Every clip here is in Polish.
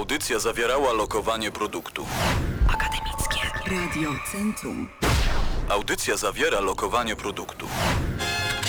Audycja zawierała lokowanie produktu. Akademickie. Radio Centrum. Audycja zawiera lokowanie produktu.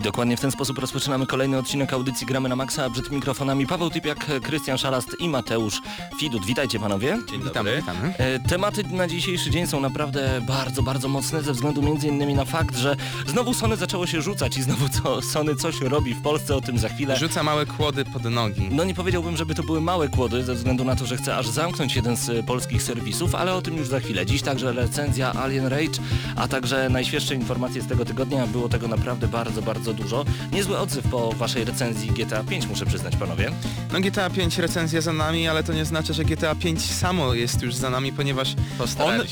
I dokładnie w ten sposób rozpoczynamy kolejny odcinek audycji Gramy na Maxa, a przed mikrofonami Paweł Typiak, Krystian Szalast i Mateusz Widut. Witajcie panowie. Dzień witamy, witamy. E, Tematy na dzisiejszy dzień są naprawdę bardzo, bardzo mocne ze względu między innymi na fakt, że znowu Sony zaczęło się rzucać i znowu co Sony coś robi w Polsce, o tym za chwilę. Rzuca małe kłody pod nogi. No nie powiedziałbym, żeby to były małe kłody, ze względu na to, że chce aż zamknąć jeden z e, polskich serwisów, ale o tym już za chwilę. Dziś także recenzja Alien Rage, a także najświeższe informacje z tego tygodnia. Było tego naprawdę bardzo, bardzo dużo. Niezły odzew po waszej recenzji GTA 5, muszę przyznać panowie. No GTA 5 recenzja za nami, ale to nie znaczy, że GTA 5 samo jest już za nami, ponieważ on, y,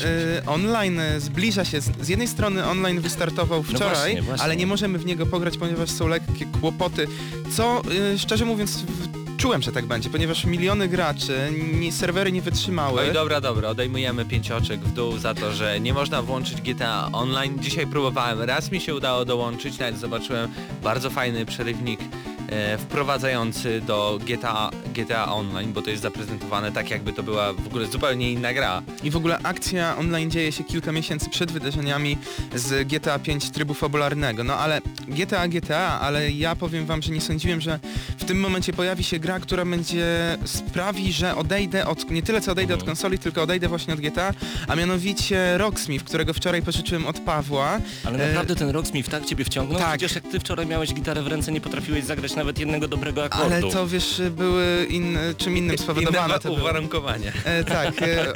online zbliża się. Z, z jednej strony online wystartował wczoraj, No właśnie, właśnie. ale nie możemy w niego pograć, ponieważ są lekkie kłopoty, co y, szczerze mówiąc w, czułem, że tak będzie, ponieważ miliony graczy, nie, serwery nie wytrzymały. Oj, dobra, dobra, odejmujemy pięcioczek w dół za to, że nie można włączyć GTA Online. Dzisiaj próbowałem, raz mi się udało dołączyć, nawet zobaczyłem bardzo fajny przerywnik e, wprowadzający do GTA, GTA Online, bo to jest zaprezentowane tak jakby to była w ogóle zupełnie inna gra. I w ogóle akcja online dzieje się kilka miesięcy przed wydarzeniami z GTA 5 trybu fabularnego. No ale GTA GTA, ale ja powiem wam, że nie sądziłem, że w tym momencie pojawi się gra, która będzie sprawi, że odejdę od, nie tyle co odejdę od konsoli, tylko odejdę właśnie od GTA, a mianowicie Rocksmith, którego wczoraj pożyczyłem od Pawła. Ale E, naprawdę ten Rocksmith tak ciebie wciągnął? tak. Przecież jak ty wczoraj miałeś gitarę w ręce, nie potrafiłeś zagrać nawet jednego dobrego akordu. ale to wiesz, były in, czym innym spowodowane. Inne uwarunkowania. E, tak, e,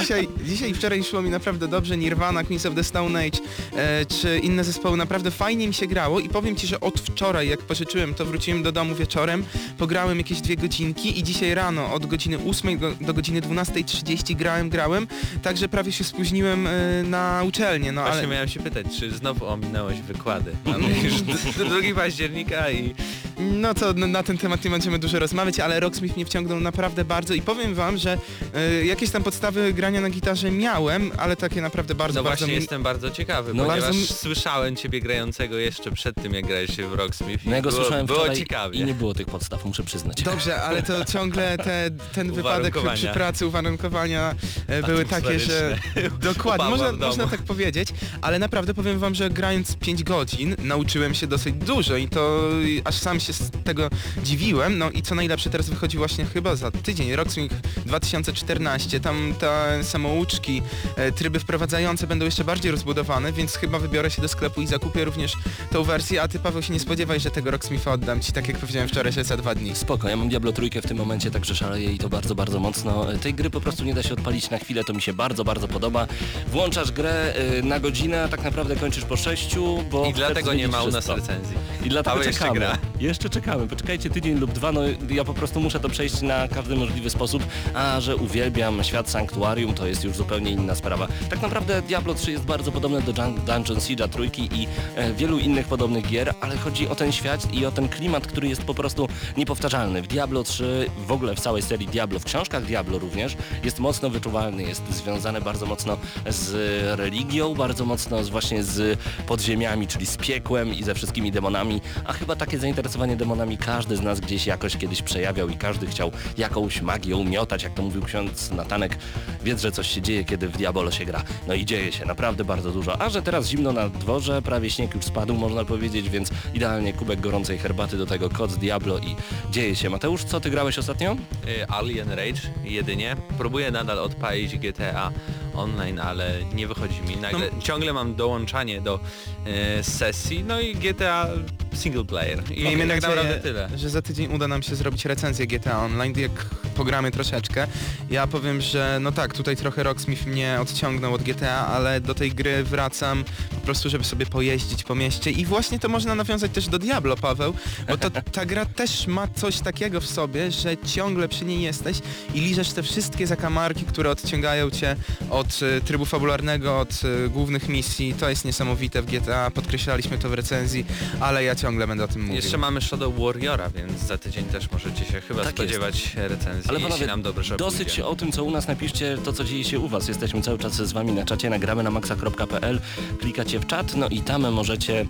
dzisiaj, dzisiaj wczoraj szło mi naprawdę dobrze, Nirvana, Queens of the Stone Age, e, czy inne zespoły, naprawdę fajnie mi się grało i powiem Ci, że od wczoraj, jak pożyczyłem, to wróciłem do domu wieczorem, pograłem jakieś dwie godzinki i dzisiaj rano od godziny 8 do, do godziny 12.30 grałem, grałem, także prawie się spóźniłem e, na uczelnię, no Właśnie ale... miałem się pytać, czy znowu ominąłeś wykłady. Mamy już d- d- 2 października i No to na ten temat nie będziemy dużo rozmawiać, ale Rocksmith mnie wciągnął naprawdę bardzo i powiem Wam, że e, jakieś tam podstawy grania na gitarze miałem, ale takie naprawdę bardzo, No bardzo... właśnie mi- jestem bardzo ciekawy, No ponieważ bardzo mi- słyszałem ciebie grającego jeszcze przed tym jak grałeś się w Rocksmith i No ja go było, słyszałem było wczoraj ciekawie. i nie było tych podstaw, muszę przyznać. Dobrze, ale to ciągle te, ten wypadek przy pracy, uwarunkowania e, były takie, że dokładnie, Obawa można, w domu. można tak powiedzieć, ale naprawdę powiem wam, że grając 5 godzin nauczyłem się dosyć dużo i to aż sam się z tego dziwiłem, no i co najlepsze teraz wychodzi właśnie chyba za tydzień, Rocksmith 2014, tam te samouczki, e, tryby wprowadzające będą jeszcze bardziej rozbudowane, więc chyba wybiorę się do sklepu i zakupię również tą wersję, a ty Paweł się nie spodziewaj, że tego Rocksmitha oddam ci, tak jak powiedziałem wczoraj, że za dwa dni. Spoko, ja mam Diablo trójkę w tym momencie, także szaleję i to bardzo, bardzo mocno. Tej gry po prostu nie da się odpalić na chwilę, to mi się bardzo, bardzo podoba. Włączasz grę y, na godzinę, a tak naprawdę kończysz po sześciu, bo... I dlatego nie ma u nas wszystko. recenzji. I dlatego Paweł jeszcze czekamy. gra. Jeszcze czekamy. Poczekajcie tydzień lub dwa, no ja po prostu muszę to przejść na każdy możliwy sposób, a że uwielbiam świat Sanktuarium, to jest już zupełnie inna sprawa. Tak naprawdę Diablo 3 jest bardzo podobne do Dun Dungeon Siege'a trójki i e, wielu innych podobnych gier, ale chodzi o ten świat i o ten klimat, który jest po prostu niepowtarzalny. W Diablo 3, w ogóle w całej serii Diablo, w książkach Diablo również, jest mocno wyczuwalny, jest związany bardzo mocno z religią, bardzo mocno właśnie z podziemiami, czyli z piekłem i ze wszystkimi demonami, a chyba takie zainteresowanie demonami każdy z nas gdzieś jakoś kiedyś przejawiał i każdy chciał jakąś magią miotać, jak to mówił ksiądz Natanek. Wiedz, że coś się dzieje, kiedy w Diabolo się gra. No i dzieje się naprawdę bardzo dużo. A że teraz zimno na dworze, prawie śnieg już spadł, można powiedzieć, więc idealnie kubek gorącej herbaty do tego kod z Diablo i dzieje się. Mateusz, co ty grałeś ostatnio? Y, Alien Rage jedynie. Próbuję nadal odpalić GTA online, ale nie wychodzi mi. Nagle, Ciągle mam dołączanie do e, sesji, no i GTA single player. I Miejmy tak nadzieję, naprawdę tyle. że za tydzień uda nam się zrobić recenzję GTA Online, jak pogramy troszeczkę. Ja powiem, że no tak, tutaj trochę Rocksmith mnie odciągnął od GTA, ale do tej gry wracam po prostu, żeby sobie pojeździć po mieście i właśnie to można nawiązać też do Diablo, Paweł, bo to, ta gra też ma coś takiego w sobie, że ciągle przy niej jesteś i liżesz te wszystkie zakamarki, które odciągają cię od y, trybu fabularnego, od y, głównych misji. To jest niesamowite w GTA, podkreślaliśmy to w recenzji, ale ja ciągle będę o tym mówił. Jeszcze mamy Shadow Warriora, więc za tydzień też możecie się chyba Tak spodziewać recenzji, Ale jeśli panowie, nam dobrze dosyć pójdzie. o tym, co u nas, napiszcie to, co dzieje się u was. Jesteśmy cały czas z wami na czacie, nagramy na maxa.pl, klikacie w czat, no i tam możecie,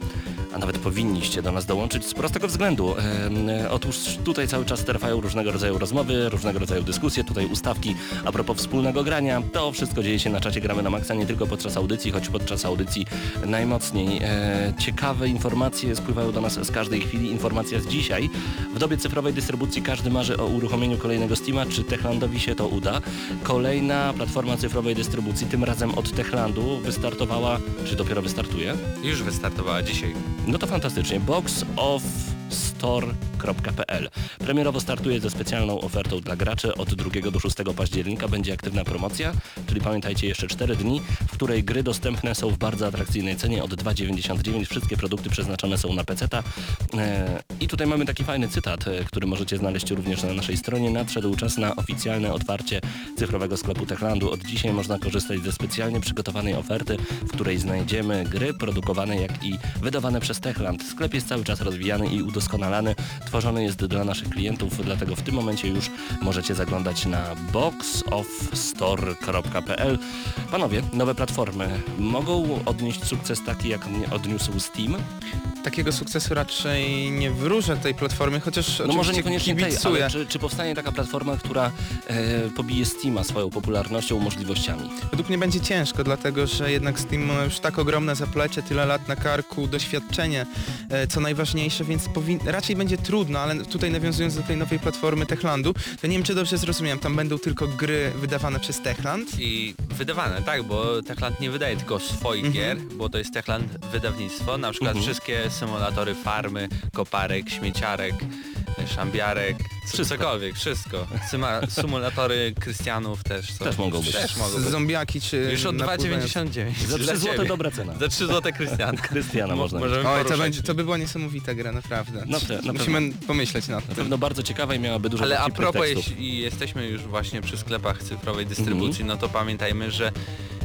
a nawet powinniście do nas dołączyć z prostego względu. E, otóż tutaj cały czas trwają różnego rodzaju rozmowy, różnego rodzaju dyskusje, tutaj ustawki a propos wspólnego grania. To wszystko dzieje się na czacie Gramy na Maxa nie tylko podczas audycji, choć podczas audycji najmocniej. E, ciekawe informacje spływają do nas z każdej chwili. Informacja z dzisiaj. W dobie cyfrowej dystrybucji każdy marzy o uruchomieniu kolejnego Steama. Czy Techlandowi się to uda? Kolejna platforma cyfrowej dystrybucji, tym razem od Techlandu, wystartowała, czy dopiero wystartuje? Już wystartowała dzisiaj. No to fantastycznie. boxoffstore.pl Premierowo startuje ze specjalną ofertą dla graczy. Od 2 do 6 października będzie aktywna promocja, czyli pamiętajcie jeszcze 4 dni, w której gry dostępne są w bardzo atrakcyjnej cenie od 2,99. Wszystkie produkty przeznaczone są na PC-ta. E, I tutaj mamy taki fajny cytat, e, który możecie znaleźć również na naszej stronie. Nadszedł czas na oficjalne otwarcie cyfrowego sklepu Techlandu. Od dzisiaj można korzystać ze specjalnie przygotowanej oferty, w której znajdziemy gry produkowane jak i wydawane przez Techland. Sklep jest cały czas rozwijany i udoskonalany. Tworzony jest dla naszych klientów, dlatego w tym momencie już możecie zaglądać na boxoffstore.pl. Panowie, nowe platformy mogą odnieść sukces taki, jak odniósł Steam? Takiego sukcesu raczej nie wróżę tej platformy, chociaż No może niekoniecznie tej, kibicuję. ale czy, czy powstanie taka platforma, która e, pobije Steama swoją popularnością, możliwościami? Według mnie będzie ciężko, dlatego że jednak Steam ma już tak ogromne zaplecze, tyle lat na karku, doświadczenie, e, co najważniejsze, więc powin- raczej będzie trudno, ale tutaj nawiązując do tej nowej platformy Techlandu, to nie wiem czy dobrze zrozumiałem, tam będą tylko gry wydawane przez Techland. I wydawane, tak, bo Techland nie wydaje tylko swoich Mhm. gier, bo to jest Techland wydawnictwo, na przykład Mhm. wszystkie symulatory farmy, koparek, śmieciarek, szambiarek, Wszystko. cokolwiek, wszystko. Syma, symulatory Krystianów też są. Też mogą być. Też mogą być. Zombiaki czy... Już od napływające. 2,99. Za 3 dla złote ciebie. dobra cena. Za 3 złote Krystian. Krystiana Mo- można Możemy Oj, to, będzie, to by była niesamowita gra, naprawdę. No to- na Musimy pomyśleć nad Na tym. pewno bardzo ciekawa i miałaby dużo Ale a propos, jeśli jesteśmy już właśnie przy sklepach cyfrowej dystrybucji, no to pamiętajmy, że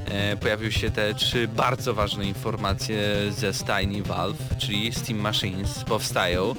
e, pojawiły się te trzy bardzo ważne informacje ze stajni Valve, czyli Steam Machines powstają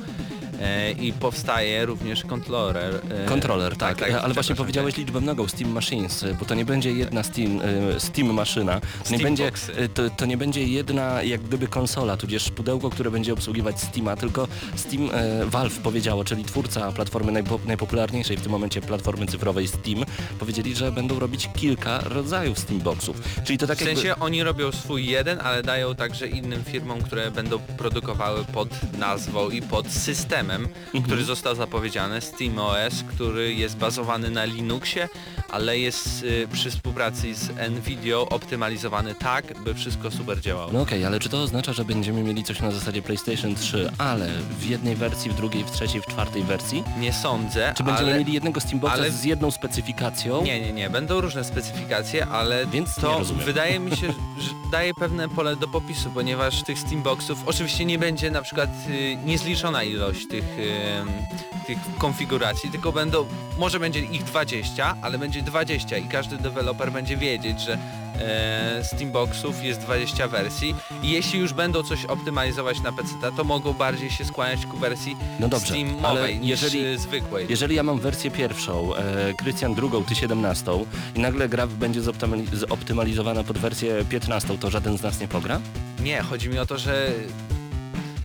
i powstaje również kontroler. e, Kontroler, tak, ale właśnie powiedziałeś liczbę mnogą Steam Machines, bo to nie będzie jedna Steam, e, Steam maszyna, to nie, Steam będzie, e, to, to nie będzie jedna jak gdyby konsola, tudzież pudełko, które będzie obsługiwać Steama, tylko Steam e, Valve powiedziało, czyli twórca platformy najpo, najpopularniejszej w tym momencie platformy cyfrowej Steam, powiedzieli, że będą robić kilka rodzajów Steam Boxów. Czyli to tak W sensie oni robią swój jeden, ale dają także innym firmom, które będą produkowały pod nazwą i pod systemem, Mhm. który został zapowiedziany, SteamOS, który jest bazowany na Linuxie, ale jest y, przy współpracy z Nvidia optymalizowany tak, by wszystko super działało. No okej, ale czy to oznacza, że będziemy mieli coś na zasadzie PlayStation 3, ale w jednej wersji, w drugiej, w trzeciej, w czwartej wersji? Nie sądzę, Czy będziemy ale... mieli jednego Steamboxa ale- z jedną specyfikacją? Nie, nie, nie, będą różne specyfikacje, ale Więc to wydaje mi się, że daje pewne pole do popisu, ponieważ tych Steamboxów oczywiście nie będzie na przykład y, niezliczona ilość tych, y, tych konfiguracji, tylko będą, może będzie ich 20, ale będzie 20 i każdy deweloper będzie wiedzieć, że e, Steamboxów jest 20 wersji i jeśli już będą coś optymalizować na PC, to mogą bardziej się skłaniać ku wersji No dobrze, Steamowej niż jeżeli- y, zwykłej. Jeżeli ja mam wersję pierwszą, e, Krystian drugą, ty 17 i nagle gra będzie zoptymali- zoptymalizowana pod wersję 15, to żaden z nas nie pogra? Nie, chodzi mi o to, że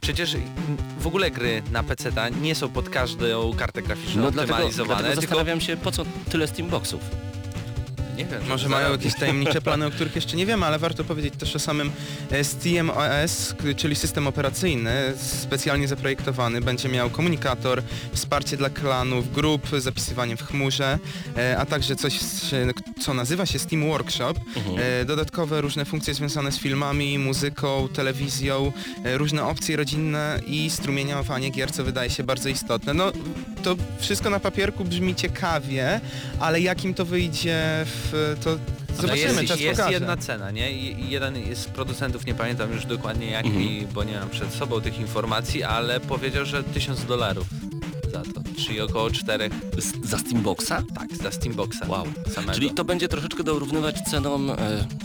przecież w ogóle gry na PC nie są pod każdą kartę graficzną No dlatego, optymalizowane, dlatego tylko zastanawiam się, po co tyle Steamboxów? Nie wiem. Może mają jakieś tajemnicze plany, o których jeszcze nie wiemy, ale warto powiedzieć też o samym e, SteamOS, k- czyli system operacyjny specjalnie zaprojektowany. Będzie miał komunikator, wsparcie dla klanów, grup, zapisywanie w chmurze, e, a także coś, co nazywa się Steam Workshop. E, Dodatkowe różne funkcje związane z filmami, muzyką, telewizją, e, różne opcje rodzinne i strumieniowanie gier, co wydaje się bardzo istotne. No, to wszystko na papierku brzmi ciekawie, ale jakim to wyjdzie w to No zobaczymy, jest, czas jest pokaże. jedna cena, nie? I jeden z producentów, nie pamiętam już dokładnie jaki, bo nie mam przed sobą tych informacji, ale powiedział, że 1000 dolarów za to, czyli około 4, Z, za Steamboxa? tak, za Steamboxa Wow. samego. Czyli to będzie troszeczkę dorównywać cenom, e,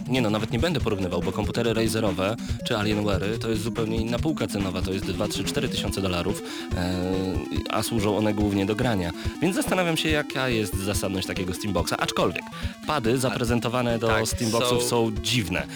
nie no, nawet nie będę porównywał, bo komputery Razerowe czy Alienware'y to jest zupełnie inna półka cenowa, to jest 2, 3, 4 tysiące dolarów, e, a służą one głównie do grania. Więc zastanawiam się, jaka jest zasadność takiego Steamboxa, aczkolwiek pady zaprezentowane do tak, Steamboxów są- są dziwne.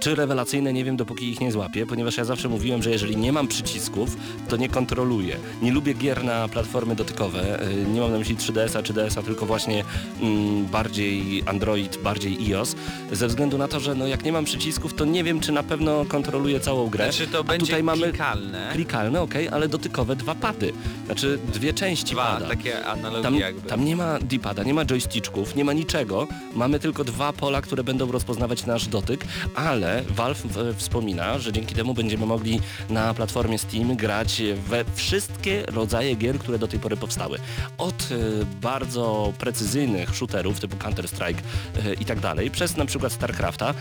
Czy rewelacyjne, nie wiem, dopóki ich nie złapię, ponieważ ja zawsze mówiłem, że jeżeli nie mam przycisków, to nie kontroluję. Nie lubię gier na platformy dotykowe. y, Nie mam na myśli 3DS-a czy DS-a, tylko właśnie mm, bardziej Android, bardziej iOS. Ze względu na to, że no, jak nie mam przycisków, to nie wiem, czy na pewno kontroluję całą grę. Znaczy to A będzie tutaj mamy klikalne, klikalne, okej, ale dotykowe dwa pady. Znaczy dwie części dwa, pada. takie analogie Tam, jakby. tam nie ma D-pada, nie ma joysticzków, nie ma niczego. Mamy tylko dwa pola, które będą rozpoznawać nasz dotyk, ale Valve w, wspomina, że dzięki temu będziemy mogli na platformie Steam grać we wszystkie rodzaje gier, które do tej pory powstały. Od e, bardzo precyzyjnych shooterów typu Counter-Strike e, i tak dalej, przez na przykład StarCrafta,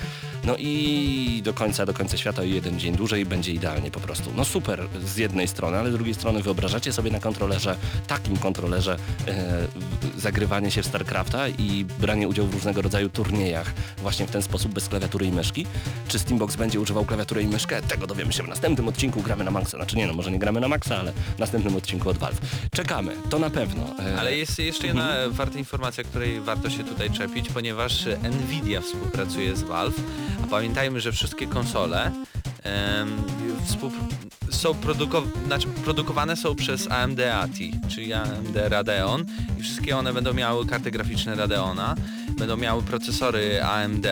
no i do końca, do końca świata o jeden dzień dłużej będzie idealnie po prostu. No super z jednej strony, ale z drugiej strony wyobrażacie sobie na kontrolerze, takim kontrolerze e, zagrywanie się w StarCrafta i branie udziału w różnego rodzaju turniejach właśnie w ten sposób bez klawiatury i myszki? Czy Steambox będzie używał klawiatury i myszkę? Tego dowiemy się w następnym odcinku gramy na Maxa. Znaczy nie no, może nie gramy na Maxa, ale w następnym odcinku od Valve. Czekamy, to na pewno. E, Ale jest jeszcze jedna Mhm. warta informacja, której warto się tutaj czepić, ponieważ Nvidia współpracuje z Valve, a pamiętajmy, że wszystkie konsole współpr- są produkow- znaczy, produkowane są przez AMD ATI, czyli AMD Radeon i wszystkie one będą miały karty graficzne Radeona, będą miały procesory AMD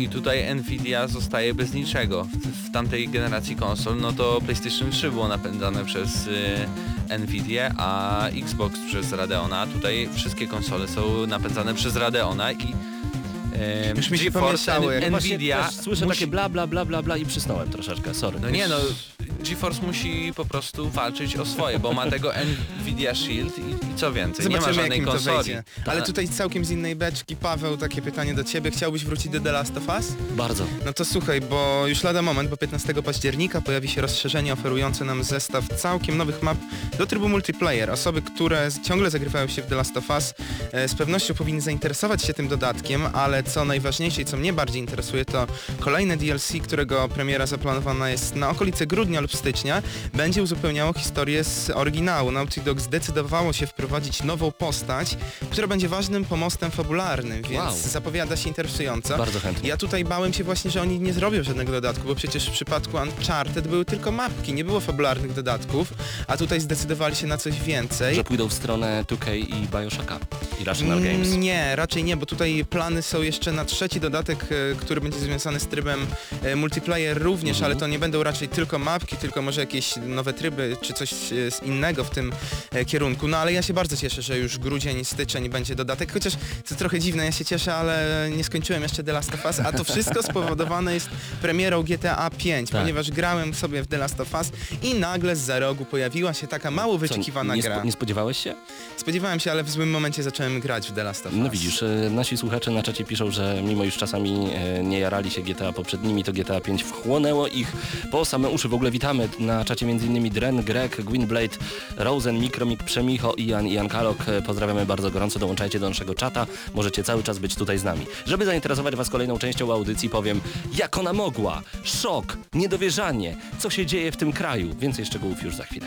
i tutaj Nvidia zostaje bez niczego. W, tamtej generacji konsol, no to PlayStation 3 było napędzane przez y, Nvidia, a Xbox przez Radeona. Tutaj wszystkie konsole są napędzane przez Radeona i y, Już mi się GeForce, pomieszały, Właśnie Nvidia też słyszę musi... takie bla bla bla bla bla i przysnąłem troszeczkę, sorry. No nie no, GeForce musi po prostu walczyć o swoje, bo ma tego Nvidia Shield i, i co więcej, nie ma Zobaczymy, żadnej jakim to konsoli. wyjdzie. Ale tutaj całkiem z innej beczki. Paweł, takie pytanie do ciebie. Chciałbyś wrócić do The Last of Us? Bardzo. No to słuchaj, bo już lada moment, bo 15 października pojawi się rozszerzenie oferujące nam zestaw całkiem nowych map do trybu multiplayer. Osoby, które ciągle zagrywają się w The Last of Us e, z pewnością powinny zainteresować się tym dodatkiem, ale co najważniejsze i co mnie bardziej interesuje to kolejne DLC, którego premiera zaplanowana jest na okolice grudnia lub stycznia, będzie uzupełniało historię z oryginału. Naughty Dog zdecydowało się wprowadzić nową postać, która będzie ważnym pomostem fabularnym, więc Wow. zapowiada się interesująco. Bardzo chętnie. Ja tutaj bałem się właśnie, że oni nie zrobią żadnego dodatku, bo przecież w przypadku Uncharted były tylko mapki, nie było fabularnych dodatków, a tutaj zdecydowali się na coś więcej. Że pójdą w stronę 2K i Bioshocka i Rational Games. Mm, Nie, raczej nie, bo tutaj plany są jeszcze na trzeci dodatek, e, który będzie związany z trybem e, multiplayer również, Mhm. ale to nie będą raczej tylko mapki, tylko może jakieś nowe tryby, czy coś e, z innego w tym e, kierunku. No ale ja się bardzo cieszę, że już grudzień, styczeń będzie dodatek, chociaż to trochę dziwne, ja się cieszę, ale nie skończyłem jeszcze The Last of Us, a to wszystko spowodowane jest premierą GTA 5, Tak. ponieważ grałem sobie w The Last of Us i nagle z za rogu pojawiła się taka mało Co, wyczekiwana nie, gra. spo, nie spodziewałeś się? Spodziewałem się, ale w złym momencie zacząłem grać w The Last of Us. No widzisz, e, nasi słuchacze na czacie piszą, że mimo iż czasami e, nie jarali się GTA poprzednimi, to GTA 5 wchłonęło ich po same uszy. W ogóle witamy na czacie m.in. Dren, Greg, Gwynblade, Rosen, Mikromik, Przemicho, Ian i Jan Kalok. Pozdrawiamy bardzo gorąco, dołączajcie do naszego czata. Możecie cały czas być tutaj z nami. Żeby zainteresować Was kolejną częścią audycji powiem, jak ona mogła. Szok, niedowierzanie, co się dzieje w tym kraju. Więcej szczegółów już za chwilę.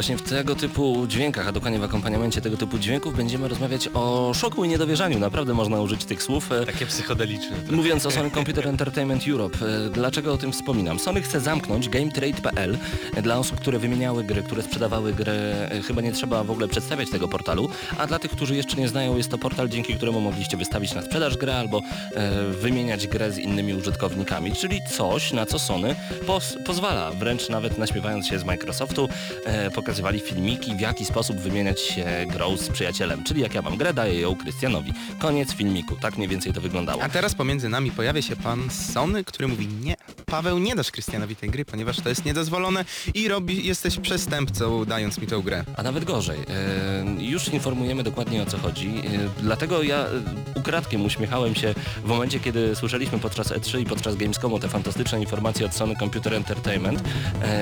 Właśnie w tego typu dźwiękach, a dokładnie w akompaniamencie tego typu dźwięków będziemy rozmawiać o szoku i niedowierzaniu. Naprawdę można użyć tych słów. E, Takie psychodeliczne. Mówiąc o Sony Computer Entertainment Europe, e, dlaczego o tym wspominam? Sony chce zamknąć GameTrade.pl e, dla osób, które wymieniały gry, które sprzedawały gry. Chyba nie trzeba w ogóle przedstawiać tego portalu, a dla tych, którzy jeszcze nie znają, jest to portal, dzięki któremu mogliście wystawić na sprzedaż grę albo e, wymieniać grę z innymi użytkownikami, czyli coś, na co Sony pozwala, wręcz nawet naśmiewając się z Microsoftu, e, pokazywali filmiki, w jaki sposób wymieniać się grą z przyjacielem, czyli jak ja mam grę, daję ją Krystianowi. Koniec filmiku, tak mniej więcej to wyglądało. A teraz pomiędzy nami pojawia się pan Sony, który mówi nie, Paweł nie dasz Krystianowi tej gry, ponieważ to jest niedozwolone i robi, jesteś przestępcą dając mi tę grę. A nawet gorzej. E, już informujemy dokładnie o co chodzi. E, dlatego ja e, ukradkiem uśmiechałem się w momencie, kiedy słyszeliśmy podczas E3 i podczas Gamescomu te fantastyczne informacje od Sony Computer Entertainment,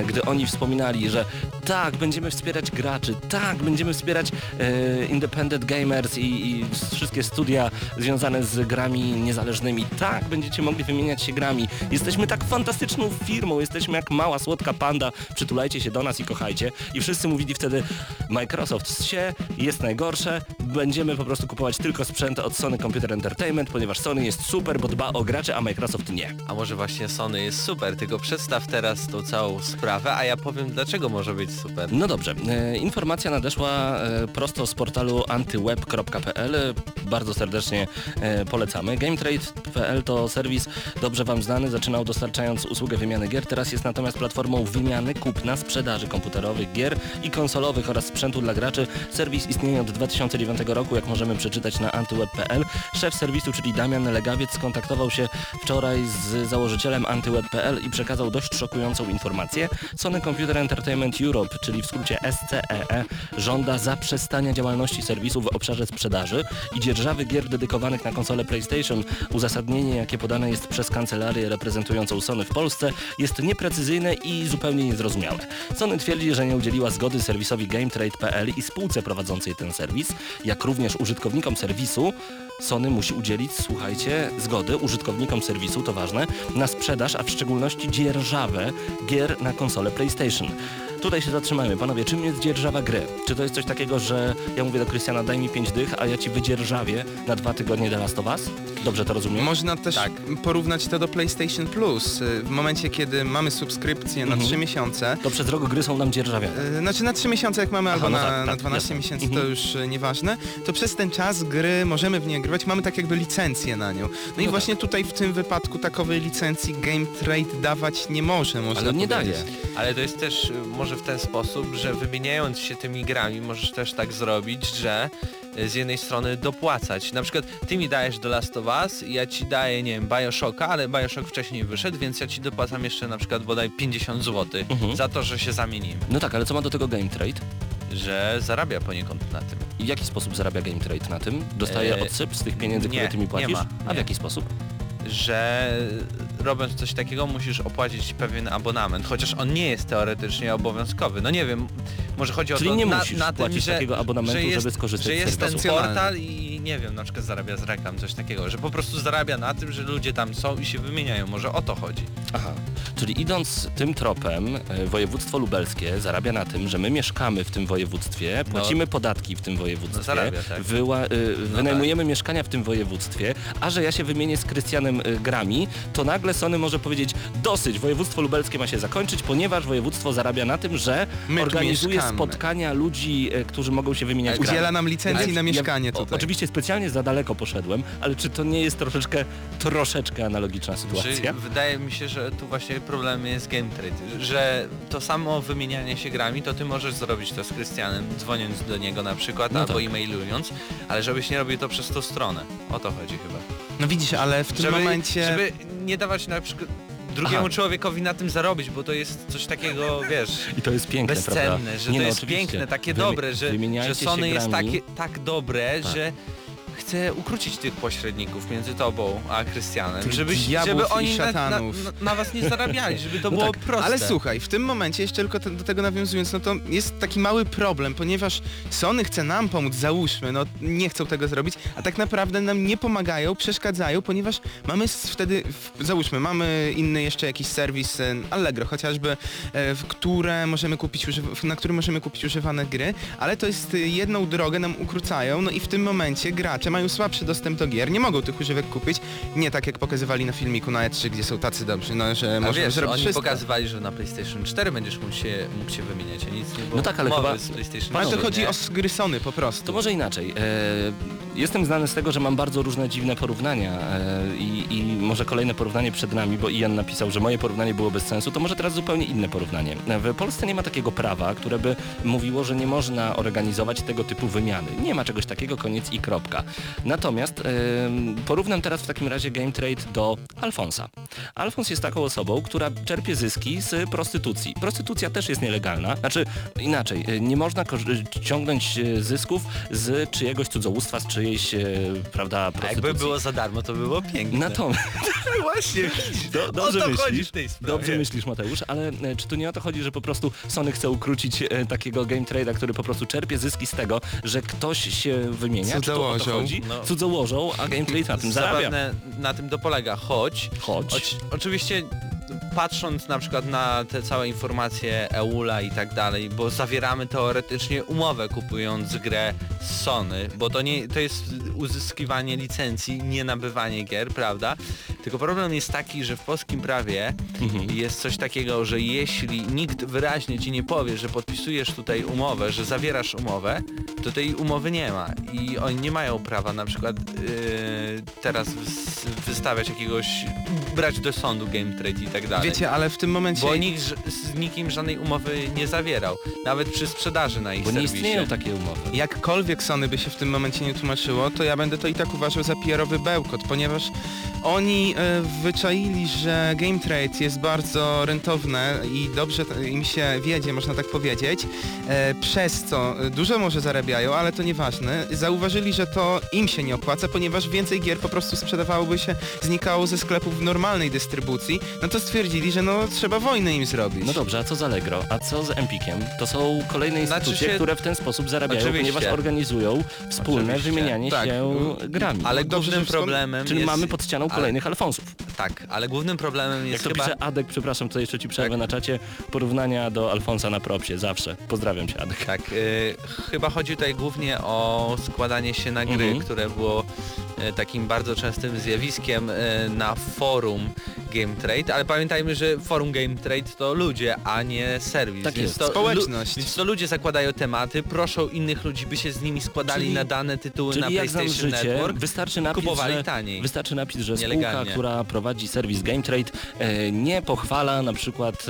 gdy oni wspominali, że tak, będziemy wspierać graczy, tak, będziemy wspierać e, independent gamers i, i wszystkie studia związane z grami niezależnymi. Tak, będziecie mogli wymieniać się grami. Jesteśmy tak fantastyczną firmą, jesteśmy jak mała, słodka panda. Przytulajcie się do nas i kochajcie. I wszyscy mówili wtedy, Microsoft się, jest najgorsze, będziemy po prostu kupować tylko sprzęt od Sony Computer Entertainment, ponieważ Sony jest super, bo dba o graczy, a Microsoft nie. A może właśnie Sony jest super, tylko przedstaw teraz tą całą sprawę, a ja powiem dlaczego może być super. No dobrze, e, informacja nadeszła e, prosto z portalu antyweb.pl. Bardzo serdecznie e, polecamy. GameTrade.pl to serwis dobrze Wam znany, zaczynał dostarczając usługę wymiany gier, teraz jest natomiast platformą wymiany, kupna, sprzedaży komputerowych gier i konsolowych oraz sprzętu dla graczy. Serwis istnieje od 2009 roku, jak możemy przeczytać na antyweb.pl. Szef serwisu, czyli Damian Legawiec, skontaktował się wczoraj z założycielem antyweb.pl i przekazał dość szokującą informację. Sony Computer Entertainment Europe, czyli w skrócie SCEE, żąda zaprzestania działalności serwisu w obszarze sprzedaży i dzierżawy gier dedykowanych na konsolę PlayStation. Uzasadnienie, jakie podane jest przez kancelarię reprezentującą Sony w Polsce, jest nieprecyzyjne i zupełnie niezrozumiałe. Sony twierdzi, że nie udzieliła zgody serwisowi GameTrade.pl i spółce prowadzącej ten serwis, jak również użytkownikom serwisu, Sony musi udzielić, słuchajcie, zgody użytkownikom serwisu, to ważne, na sprzedaż, a w szczególności dzierżawę gier na konsolę PlayStation. Tutaj się zatrzymajmy. Panowie, czym jest dzierżawa gry? Czy to jest coś takiego, że ja mówię do Krystiana, daj mi 5 dych, a ja ci wydzierżawię na dwa tygodnie The Last of Us? Dobrze to rozumiem? Można też Tak. porównać to do PlayStation Plus. Y, W momencie, kiedy mamy subskrypcję na Mhm. 3 miesiące, To przez rok gry są nam dzierżawiane. y, znaczy na 3 miesiące jak mamy, Aha, albo no na, tak, na tak, 12 jasne. miesięcy, Mhm. to już y, nieważne, to przez ten czas gry możemy w nie grywać, mamy tak jakby licencję na nią. No, i tak. właśnie tutaj w tym wypadku takowej licencji Game Trade dawać nie może, można Ale nie powiedzieć. daje. Ale to jest też może w ten sposób, że wymieniając się tymi grami możesz też tak zrobić, że z jednej strony dopłacać. Na przykład ty mi dajesz do Last of Us i ja ci daję, nie wiem, Bioshocka, ale Bioshock wcześniej wyszedł, więc ja ci dopłacam jeszcze na przykład bodaj 50 zł Mhm. za to, że się zamienimy. No tak, ale co ma do tego Game Trade? Że zarabia poniekąd na tym. I w jaki sposób zarabia Game Trade na tym? Dostaje Eee, odsyp z tych pieniędzy, nie, które ty mi nie płacisz? ma, A w nie. jaki sposób? że robiąc coś takiego musisz opłacić pewien abonament, chociaż on nie jest teoretycznie obowiązkowy. No nie wiem, może chodzi Czyli o to nie na, musisz na tym, płacić że, takiego abonamentu, że jest, żeby skorzystać że z jest ten serwisu. portal i nie wiem, na przykład zarabia z reklam, coś takiego, że po prostu zarabia na tym, że ludzie tam są i się wymieniają. Może o to chodzi. Aha, czyli idąc tym tropem, e, województwo lubelskie zarabia na tym, że my mieszkamy w tym województwie, płacimy podatki w tym województwie, No zarabia, tak. wyła, y, wynajmujemy mieszkania w tym województwie, a że ja się wymienię z Krystianem y, grami, to nagle Sony może powiedzieć dosyć, województwo lubelskie ma się zakończyć, ponieważ województwo zarabia na tym, że My organizuje mieszkamy. spotkania ludzi, y, którzy mogą się wymieniać grami. Udziela nam licencji Ale na ja- mieszkanie o- tutaj. Oczywiście specjalnie za daleko poszedłem, ale czy to nie jest troszeczkę, troszeczkę analogiczna sytuacja? Że wydaje mi się, że tu właśnie problem jest game trade, że to samo wymienianie się grami, to ty możesz zrobić to z Krystianem, dzwoniąc do niego na przykład, No albo tak. e-mailując, ale żebyś nie robił to przez tą stronę. O to chodzi chyba. No widzisz, ale w tym żeby, momencie... żeby nie dawać na przykład drugiemu Aha. człowiekowi na tym zarobić, bo to jest coś takiego, wiesz, I to jest piękne, bezcenne, prawda? że Nie to no, jest oczywiście. piękne, takie Wymi- dobre, że, że Sony jest takie, tak dobre, Tak. że chce ukrócić tych pośredników między tobą a Krystianem, żeby, żeby oni na, na, na, was nie zarabiali, żeby to No było tak, proste. Ale słuchaj, w tym momencie jeszcze tylko te, do tego nawiązując, no to jest taki mały problem, ponieważ Sony chce nam pomóc, załóżmy, no nie chcą tego zrobić, a tak naprawdę nam nie pomagają, przeszkadzają, ponieważ mamy wtedy, załóżmy, mamy inny jeszcze jakiś serwis, e, Allegro chociażby, e, w które możemy kupić, na którym możemy kupić używane gry, ale to jest e, jedną drogę nam ukrócają, no i w tym momencie gracze mają słabszy dostęp do gier, nie mogą tych używek kupić, nie tak jak pokazywali na filmiku na E3, gdzie są tacy dobrzy, no że A można wiesz, zrobić oni wszystko. pokazywali, że na PlayStation 4 będziesz mógł się, mógł się wymieniać, a nic nie było No tak, ale chyba- z PlayStation Ale to 3, chodzi nie? o gry Sony po prostu. To może inaczej. E, jestem znany z tego, że mam bardzo różne dziwne porównania e, i, i może kolejne porównanie przed nami, bo Ian napisał, że moje porównanie było bez sensu, to może teraz zupełnie inne porównanie. W Polsce nie ma takiego prawa, które by mówiło, że nie można organizować tego typu wymiany. Nie ma czegoś takiego, koniec i kropka. Natomiast porównam teraz w takim razie Game Trade do Alfonsa. Alfons jest taką osobą, która czerpie zyski z prostytucji. Prostytucja też jest nielegalna, znaczy inaczej, e, nie można ciągnąć e, zysków z czyjegoś cudzołóstwa, z czyjejś, e, prawda, A prostytucji. jakby było za darmo, to by było piękne. Natomiast właśnie, do, dobrze o to chodzi myślisz, w tej sprawie. dobrze myślisz Mateusz, ale czy tu nie o to chodzi, że po prostu Sony chce ukrócić takiego game trade'a, który po prostu czerpie zyski z tego, że ktoś się wymienia, czy chodzi? No. Cudzołożą, a game trade na tym zarabia. Zapewne na tym to polega, choć Chodź. Oci- oczywiście patrząc na przykład na te całe informacje EULA i tak dalej, bo zawieramy teoretycznie umowę kupując grę z Sony, bo to nie to jest uzyskiwanie licencji, nie nabywanie gier, prawda? Tylko problem jest taki, że w polskim prawie Mhm. jest coś takiego, że jeśli nikt wyraźnie ci nie powie, że podpisujesz tutaj umowę, że zawierasz umowę, to tej umowy nie ma i oni nie mają prawa na przykład yy, teraz wys- wystawiać jakiegoś, brać do sądu game trade i tak dalej. Wiecie, ale w tym momencie... Bo nikt z nikim żadnej umowy nie zawierał, nawet przy sprzedaży na ich Bo nie serwisie. istnieją takie umowy. Jakkolwiek Sony by się w tym momencie nie tłumaczyło, to ja będę to i tak uważał za PR-owy bełkot, ponieważ oni e, wyczaili, że Game Trade jest bardzo rentowne i dobrze im się wiedzie, można tak powiedzieć, e, przez co e, dużo może zarabiają, ale to nieważne. Zauważyli, że to im się nie opłaca, ponieważ więcej gier po prostu sprzedawałoby się, znikało ze sklepów w normalnej dystrybucji, no to stwierdzili, że no trzeba wojnę im zrobić. No dobrze, a co z Allegro? A co z Empikiem? To są kolejne Znaczy instytucje, się- które w ten sposób zarabiają, Oczywiście. ponieważ organizują wspólne Oczywiście. wymienianie Tak. się grami. Ale Dobrze, głównym problemem Czyli jest... mamy pod ścianą ale- kolejnych Alfonsów. Tak, ale głównym problemem Jak jest to chyba... pisze Adek, przepraszam, tutaj jeszcze ci przerwę Tak. na czacie, porównania do Alfonsa na propsie, zawsze. Pozdrawiam cię Adek. Tak, y, chyba chodzi tutaj głównie o składanie się na gry, Mhm. które było y, takim bardzo częstym zjawiskiem y, na forum Game Trade, ale pamiętajmy, że forum Game Trade to ludzie, a nie serwis. Tak jest. to Społeczność. Lu, więc to ludzie zakładają tematy, proszą innych ludzi, by się z nimi składali Czyli- na dane tytuły na PlayStation życie, Network. wystarczy napis, kupowali że, taniej. wystarczy napis, że spółka, która prowadzi serwis Game Trade e, nie pochwala na przykład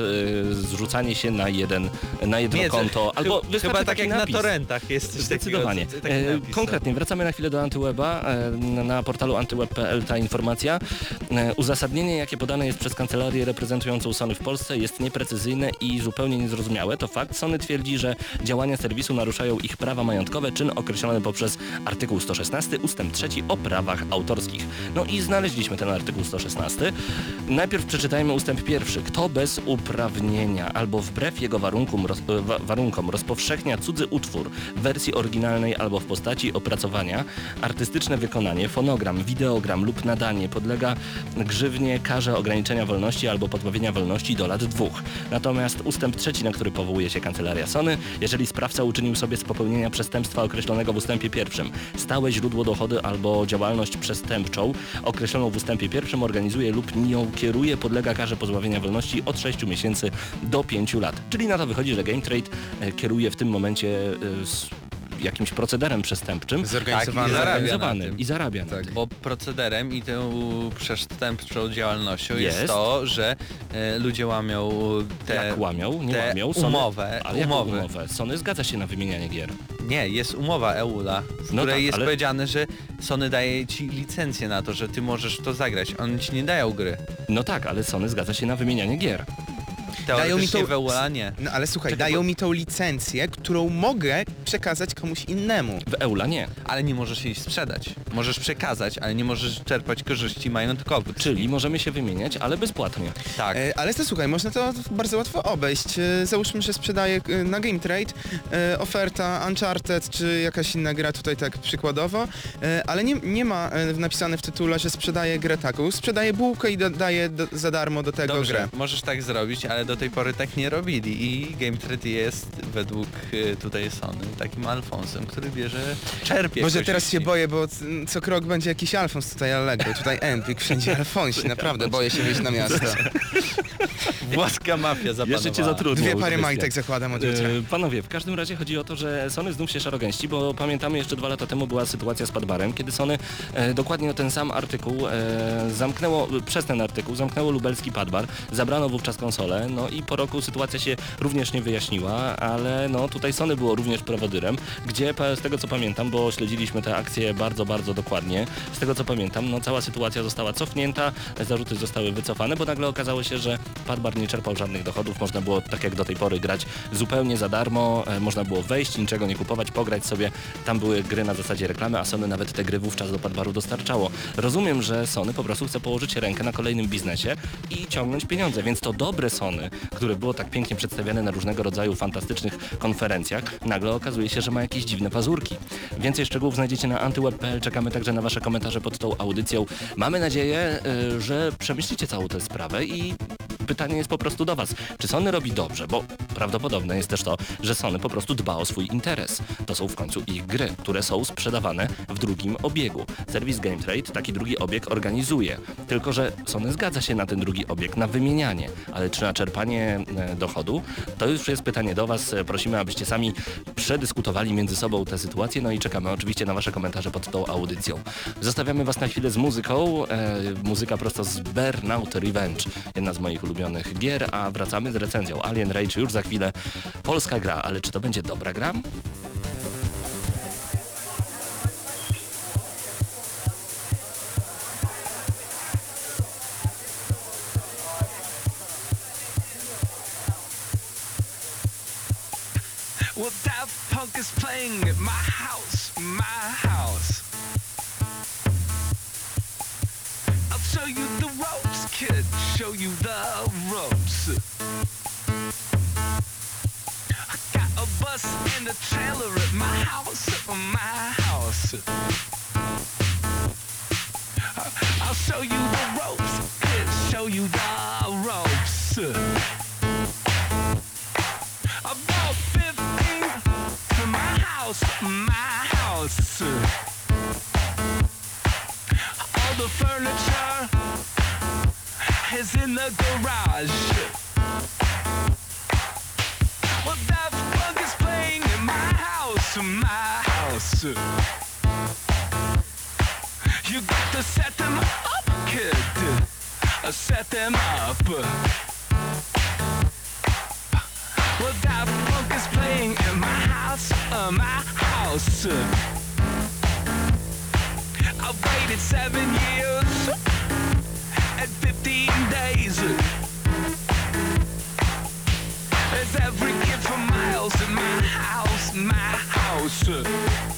e, zrzucanie się na jeden na jedno Nie, konto, chy- albo chyba wystarczy tak jak napis. na torrentach jest coś Zdecydowanie. Takiego, taki E, napis, Konkretnie, wracamy na chwilę do Antyweba. E, Na portalu antyweb.pl ta informacja. E, Uzasadnienie, jakie podane jest przez kancelarię reprezentującą Sony w Polsce jest nieprecyzyjne i zupełnie niezrozumiałe. To fakt. Sony twierdzi, że działania serwisu naruszają ich prawa majątkowe, czyn określony poprzez artykuł 116 ustęp 3 o prawach autorskich. No i znaleźliśmy ten artykuł 116. Najpierw przeczytajmy ustęp pierwszy. Kto bez uprawnienia albo wbrew jego warunkom, roz, e, wa, warunkom rozpowszechnia cudzy utwór w wersji oryginalnej albo w postaci opracowania, artystyczne wykonanie, fonogram, wideogram lub nadanie podlega grzywnie karze ograniczenia wolności albo pozbawienia wolności do lat dwóch. Natomiast ustęp trzeci, na który powołuje się kancelaria Sony, jeżeli sprawca uczynił sobie z popełnienia przestępstwa określonego w ustępie pierwszym stałe źródło dochody albo działalność przestępczą określoną w ustępie pierwszym organizuje lub nią kieruje, podlega karze pozbawienia wolności od 6 miesięcy do 5 lat. Czyli na to wychodzi, że Game Trade e, kieruje w tym momencie e, jakimś procederem przestępczym Zorganizowane. Tak, i zarabia zorganizowanym i zarabia na Tak. tym. Bo procederem i tą przestępczą działalnością jest, Jest. to, że e, ludzie łamią te, Jak łamią, nie te łamią. Sony, umowę, ale umowy. umowę? Sony zgadza się na wymienianie gier. Nie, jest umowa EULA, w No której tak, jest ale- powiedziane, że Sony daje ci licencję na to, że ty możesz to zagrać. Oni ci nie dają gry. No tak, ale Sony zgadza się na wymienianie gier. Teoretycznie tą- we ULA nie. No ale słuchaj, Czekaj, dają bo- mi tą licencję, którą mogę przekazać komuś innemu. W EULA nie. Ale nie możesz jej sprzedać. Możesz przekazać, ale nie możesz czerpać korzyści majątkowych. Czyli możemy się wymieniać, ale bezpłatnie. Tak. E, ale to słuchaj, można to bardzo łatwo obejść. E, załóżmy, że sprzedaję e, na Game Trade e, oferta Uncharted czy jakaś inna gra tutaj tak przykładowo, e, ale nie, nie ma e, napisane w tytule, że sprzedaję grę taką. Sprzedaję bułkę i da, daję do, za darmo do tego Dobrze, grę. możesz tak zrobić, ale do tej pory tak nie robili i Game Trade jest według y, tutaj Sony takim Alfonsem, który bierze, czerpie Boże, teraz się boję, bo co krok będzie jakiś Alfons tutaj Allegro, tutaj Empik, wszędzie Alfonsi, naprawdę boję się wyjść na miasto. Włoska mafia zapanowała. Jeszcze cię zatrudnią. Dwie pary majtek zakładam od jutra. E, Panowie, w każdym razie chodzi o to, że Sony znów się szarogęści, bo pamiętamy jeszcze dwa lata temu była sytuacja z Padbarem, kiedy Sony e, dokładnie o ten sam artykuł e, zamknęło, przez ten artykuł zamknęło lubelski Padbar, zabrano wówczas konsolę, no i po roku sytuacja się również nie wyjaśniła, ale no tutaj Sony było również prowodyrem, gdzie z tego co pamiętam, bo śledziliśmy te akcje bardzo, bardzo dokładnie, z tego co pamiętam, no cała sytuacja została cofnięta, zarzuty zostały wycofane, bo nagle okazało się, że Padbar nie czerpał żadnych dochodów, można było tak jak do tej pory grać zupełnie za darmo, e, można było wejść, niczego nie kupować, pograć sobie, tam były gry na zasadzie reklamy, a Sony nawet te gry wówczas do Padbaru dostarczało. Rozumiem, że Sony po prostu chce położyć rękę na kolejnym biznesie i ciągnąć pieniądze, więc to dobre Sony, które było tak pięknie przedstawiane na różnego rodzaju fantastycznych konferencjach, nagle okazuje się, że ma jakieś dziwne pazurki. Więcej szczegółów znajdziecie na antyweb.pl, czekamy także na Wasze komentarze pod tą audycją. Mamy nadzieję, y, że przemyślicie całą tę sprawę i pytanie jest po prostu do Was. Czy Sony robi dobrze? Bo prawdopodobne jest też to, że Sony po prostu dba o swój interes. To są w końcu ich gry, które są sprzedawane w drugim obiegu. Serwis Game Trade taki drugi obieg organizuje. Tylko, że Sony zgadza się na ten drugi obieg, na wymienianie. Ale czy na czerpanie e, dochodu? To już jest pytanie do Was. Prosimy, abyście sami przedyskutowali między sobą tę sytuację. No i czekamy oczywiście na Wasze komentarze pod tą audycją. Zostawiamy Was na chwilę z muzyką. E, muzyka prosto z Burnout Revenge. Jedna z moich ulubionych gier, a wracamy z recenzją Alien Rage już za chwilę. Polska gra, ale czy to będzie dobra gra? Well, Daft Punk is playing at my house, my house. I'll show you the ropes, kid. Show you the ropes. I got a bus and a trailer at my house, my house. I'll show you the ropes, kid. Show you the ropes. In the garage. Well, that funk is playing in my house, my house. You got to set them up, kid. Uh, Set them up. Well, that funk is playing in my house, uh, my house. I've waited seven years and 15 days. There's every kid for miles in my house, my house.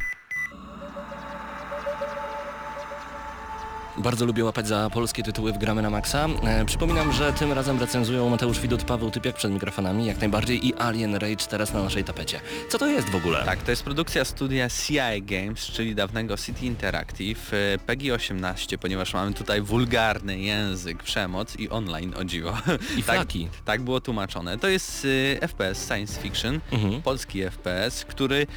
Bardzo lubię łapać za polskie tytuły w Gramy na Maxa. E, przypominam, że tym razem recenzują Mateusz Widut, Paweł Typiak przed mikrofonami, jak najbardziej i Alien Rage teraz na naszej tapecie. Co to jest w ogóle? Tak, to jest produkcja studia CI Games, czyli dawnego City Interactive, e, PEGI 18, ponieważ mamy tutaj wulgarny język, przemoc i online o dziwo. I tak, flaki. tak było tłumaczone. To jest e, FPS Science Fiction, Mhm. polski FPS, który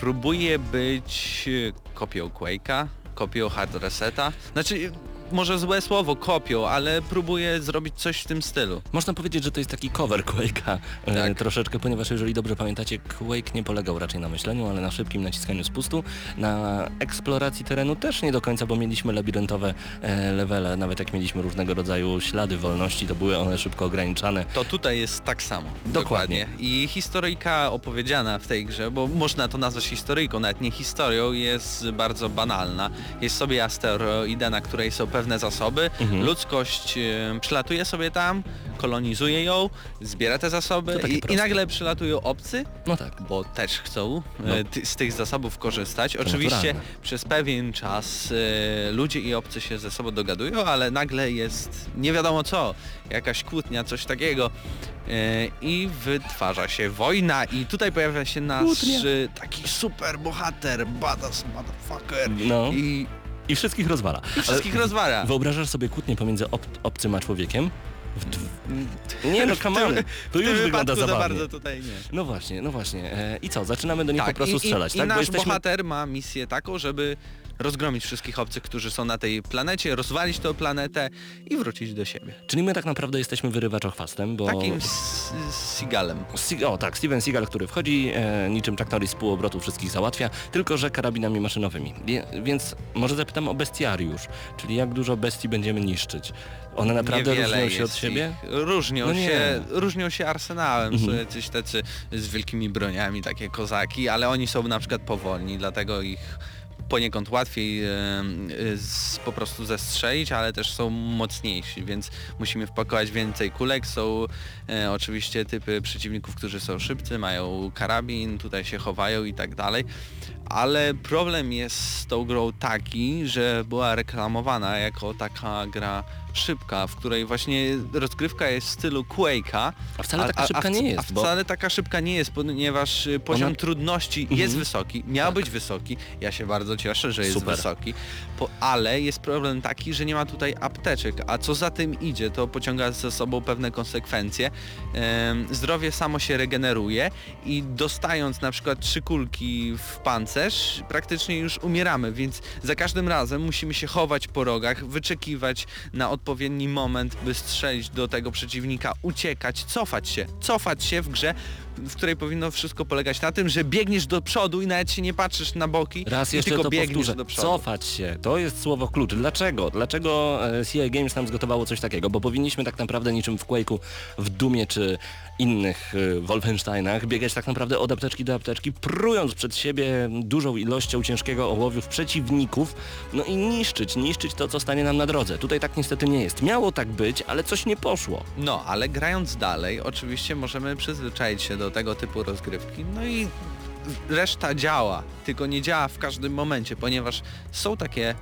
próbuje być e, kopią Quake'a, kopią Hard Reseta. Znaczy, może złe słowo kopią, ale próbuje zrobić coś w tym stylu. Można powiedzieć, że to jest taki cover Quake'a e, Tak. troszeczkę, ponieważ jeżeli dobrze pamiętacie, Quake nie polegał raczej na myśleniu, ale na szybkim naciskaniu spustu, na eksploracji terenu też nie do końca, bo mieliśmy labiryntowe e, levele, nawet jak mieliśmy różnego rodzaju ślady wolności, to były one szybko ograniczane. To tutaj jest tak samo. Dokładnie. I historyjka opowiedziana w tej grze, bo można to nazwać historyjką, nawet nie historią, jest bardzo banalna. Jest sobie asteroida, na której są pewne zasoby. Mhm. Ludzkość e, przylatuje sobie tam, kolonizuje ją, zbiera te zasoby To i, i nagle przylatują obcy, No tak. bo też chcą No. e, ty, z tych zasobów korzystać. Oczywiście naturalne. przez pewien czas e, ludzie i obcy się ze sobą dogadują, ale nagle jest nie wiadomo co, jakaś kłótnia, coś takiego e, i wytwarza się wojna i tutaj pojawia się nasz taki super bohater, badass motherfucker No. i, I wszystkich rozwala. i wszystkich rozwala. Wyobrażasz sobie kłótnię pomiędzy ob obcym a człowiekiem? Nie no, on. To w tym już wygląda wypadku za zabawnie. bardzo tutaj nie. No właśnie, no właśnie. E, I co, zaczynamy do nich po prostu i, strzelać, i, tak? I Bo nasz jesteśmy... bohater ma misję taką, żeby rozgromić wszystkich obcych, którzy są na tej planecie, rozwalić tę planetę i wrócić do siebie. Czyli my tak naprawdę jesteśmy wyrywaczochwastem, bo... Takim Seagalem. Si- O tak, Steven Seagal, który wchodzi, e, niczym Chuck Norris z półobrotu wszystkich załatwia, tylko że karabinami maszynowymi. Wie, więc może zapytam o bestiariusz, czyli jak dużo bestii będziemy niszczyć. One naprawdę Niewiele różnią się od siebie? Ich. Różnią, No się, różnią się arsenałem, Mhm. są jacyś tacy z wielkimi broniami, takie kozaki, ale oni są na przykład powolni, dlatego ich poniekąd łatwiej z, po prostu zestrzelić, ale też są mocniejsi, więc musimy wpakować więcej kulek. Są e, oczywiście typy przeciwników, którzy są szybcy, mają karabin, tutaj się chowają i tak dalej. Ale problem jest z tą grą taki, że była reklamowana jako taka gra szybka, w której właśnie rozgrywka jest w stylu Quake'a. A wcale taka szybka w- nie A jest, bo wcale taka szybka nie jest, ponieważ y, poziom Ona- trudności Mhm. jest wysoki, miał być wysoki, ja się bardzo cieszę, że jest Super. wysoki, po, ale jest problem taki, że nie ma tutaj apteczek, a co za tym idzie, to pociąga ze sobą pewne konsekwencje. Em, zdrowie samo się regeneruje i dostając na przykład trzy kulki w pancerz, praktycznie już umieramy, więc za każdym razem musimy się chować po rogach, wyczekiwać na odpowiedni moment, by strzelić do tego przeciwnika, uciekać, cofać się, cofać się w grze, w której powinno wszystko polegać na tym, że biegniesz do przodu i nawet się nie patrzysz na boki, Raz jeszcze tylko to biegniesz powtórzę. do przodu. Cofać się. To jest słowo klucz. Dlaczego? Dlaczego e, CI Games nam zgotowało coś takiego? Bo powinniśmy tak naprawdę niczym w Quake'u, w Dumie czy innych e, Wolfensteinach biegać tak naprawdę od apteczki do apteczki, prując przed siebie dużą ilością ciężkiego ołowiu w przeciwników, no i niszczyć, niszczyć to, co stanie nam na drodze. Tutaj tak niestety nie jest. Miało tak być, ale coś nie poszło. No, ale grając dalej, oczywiście możemy przyzwyczaić się do tego typu rozgrywki, no i reszta działa, tylko nie działa w każdym momencie, ponieważ są takie,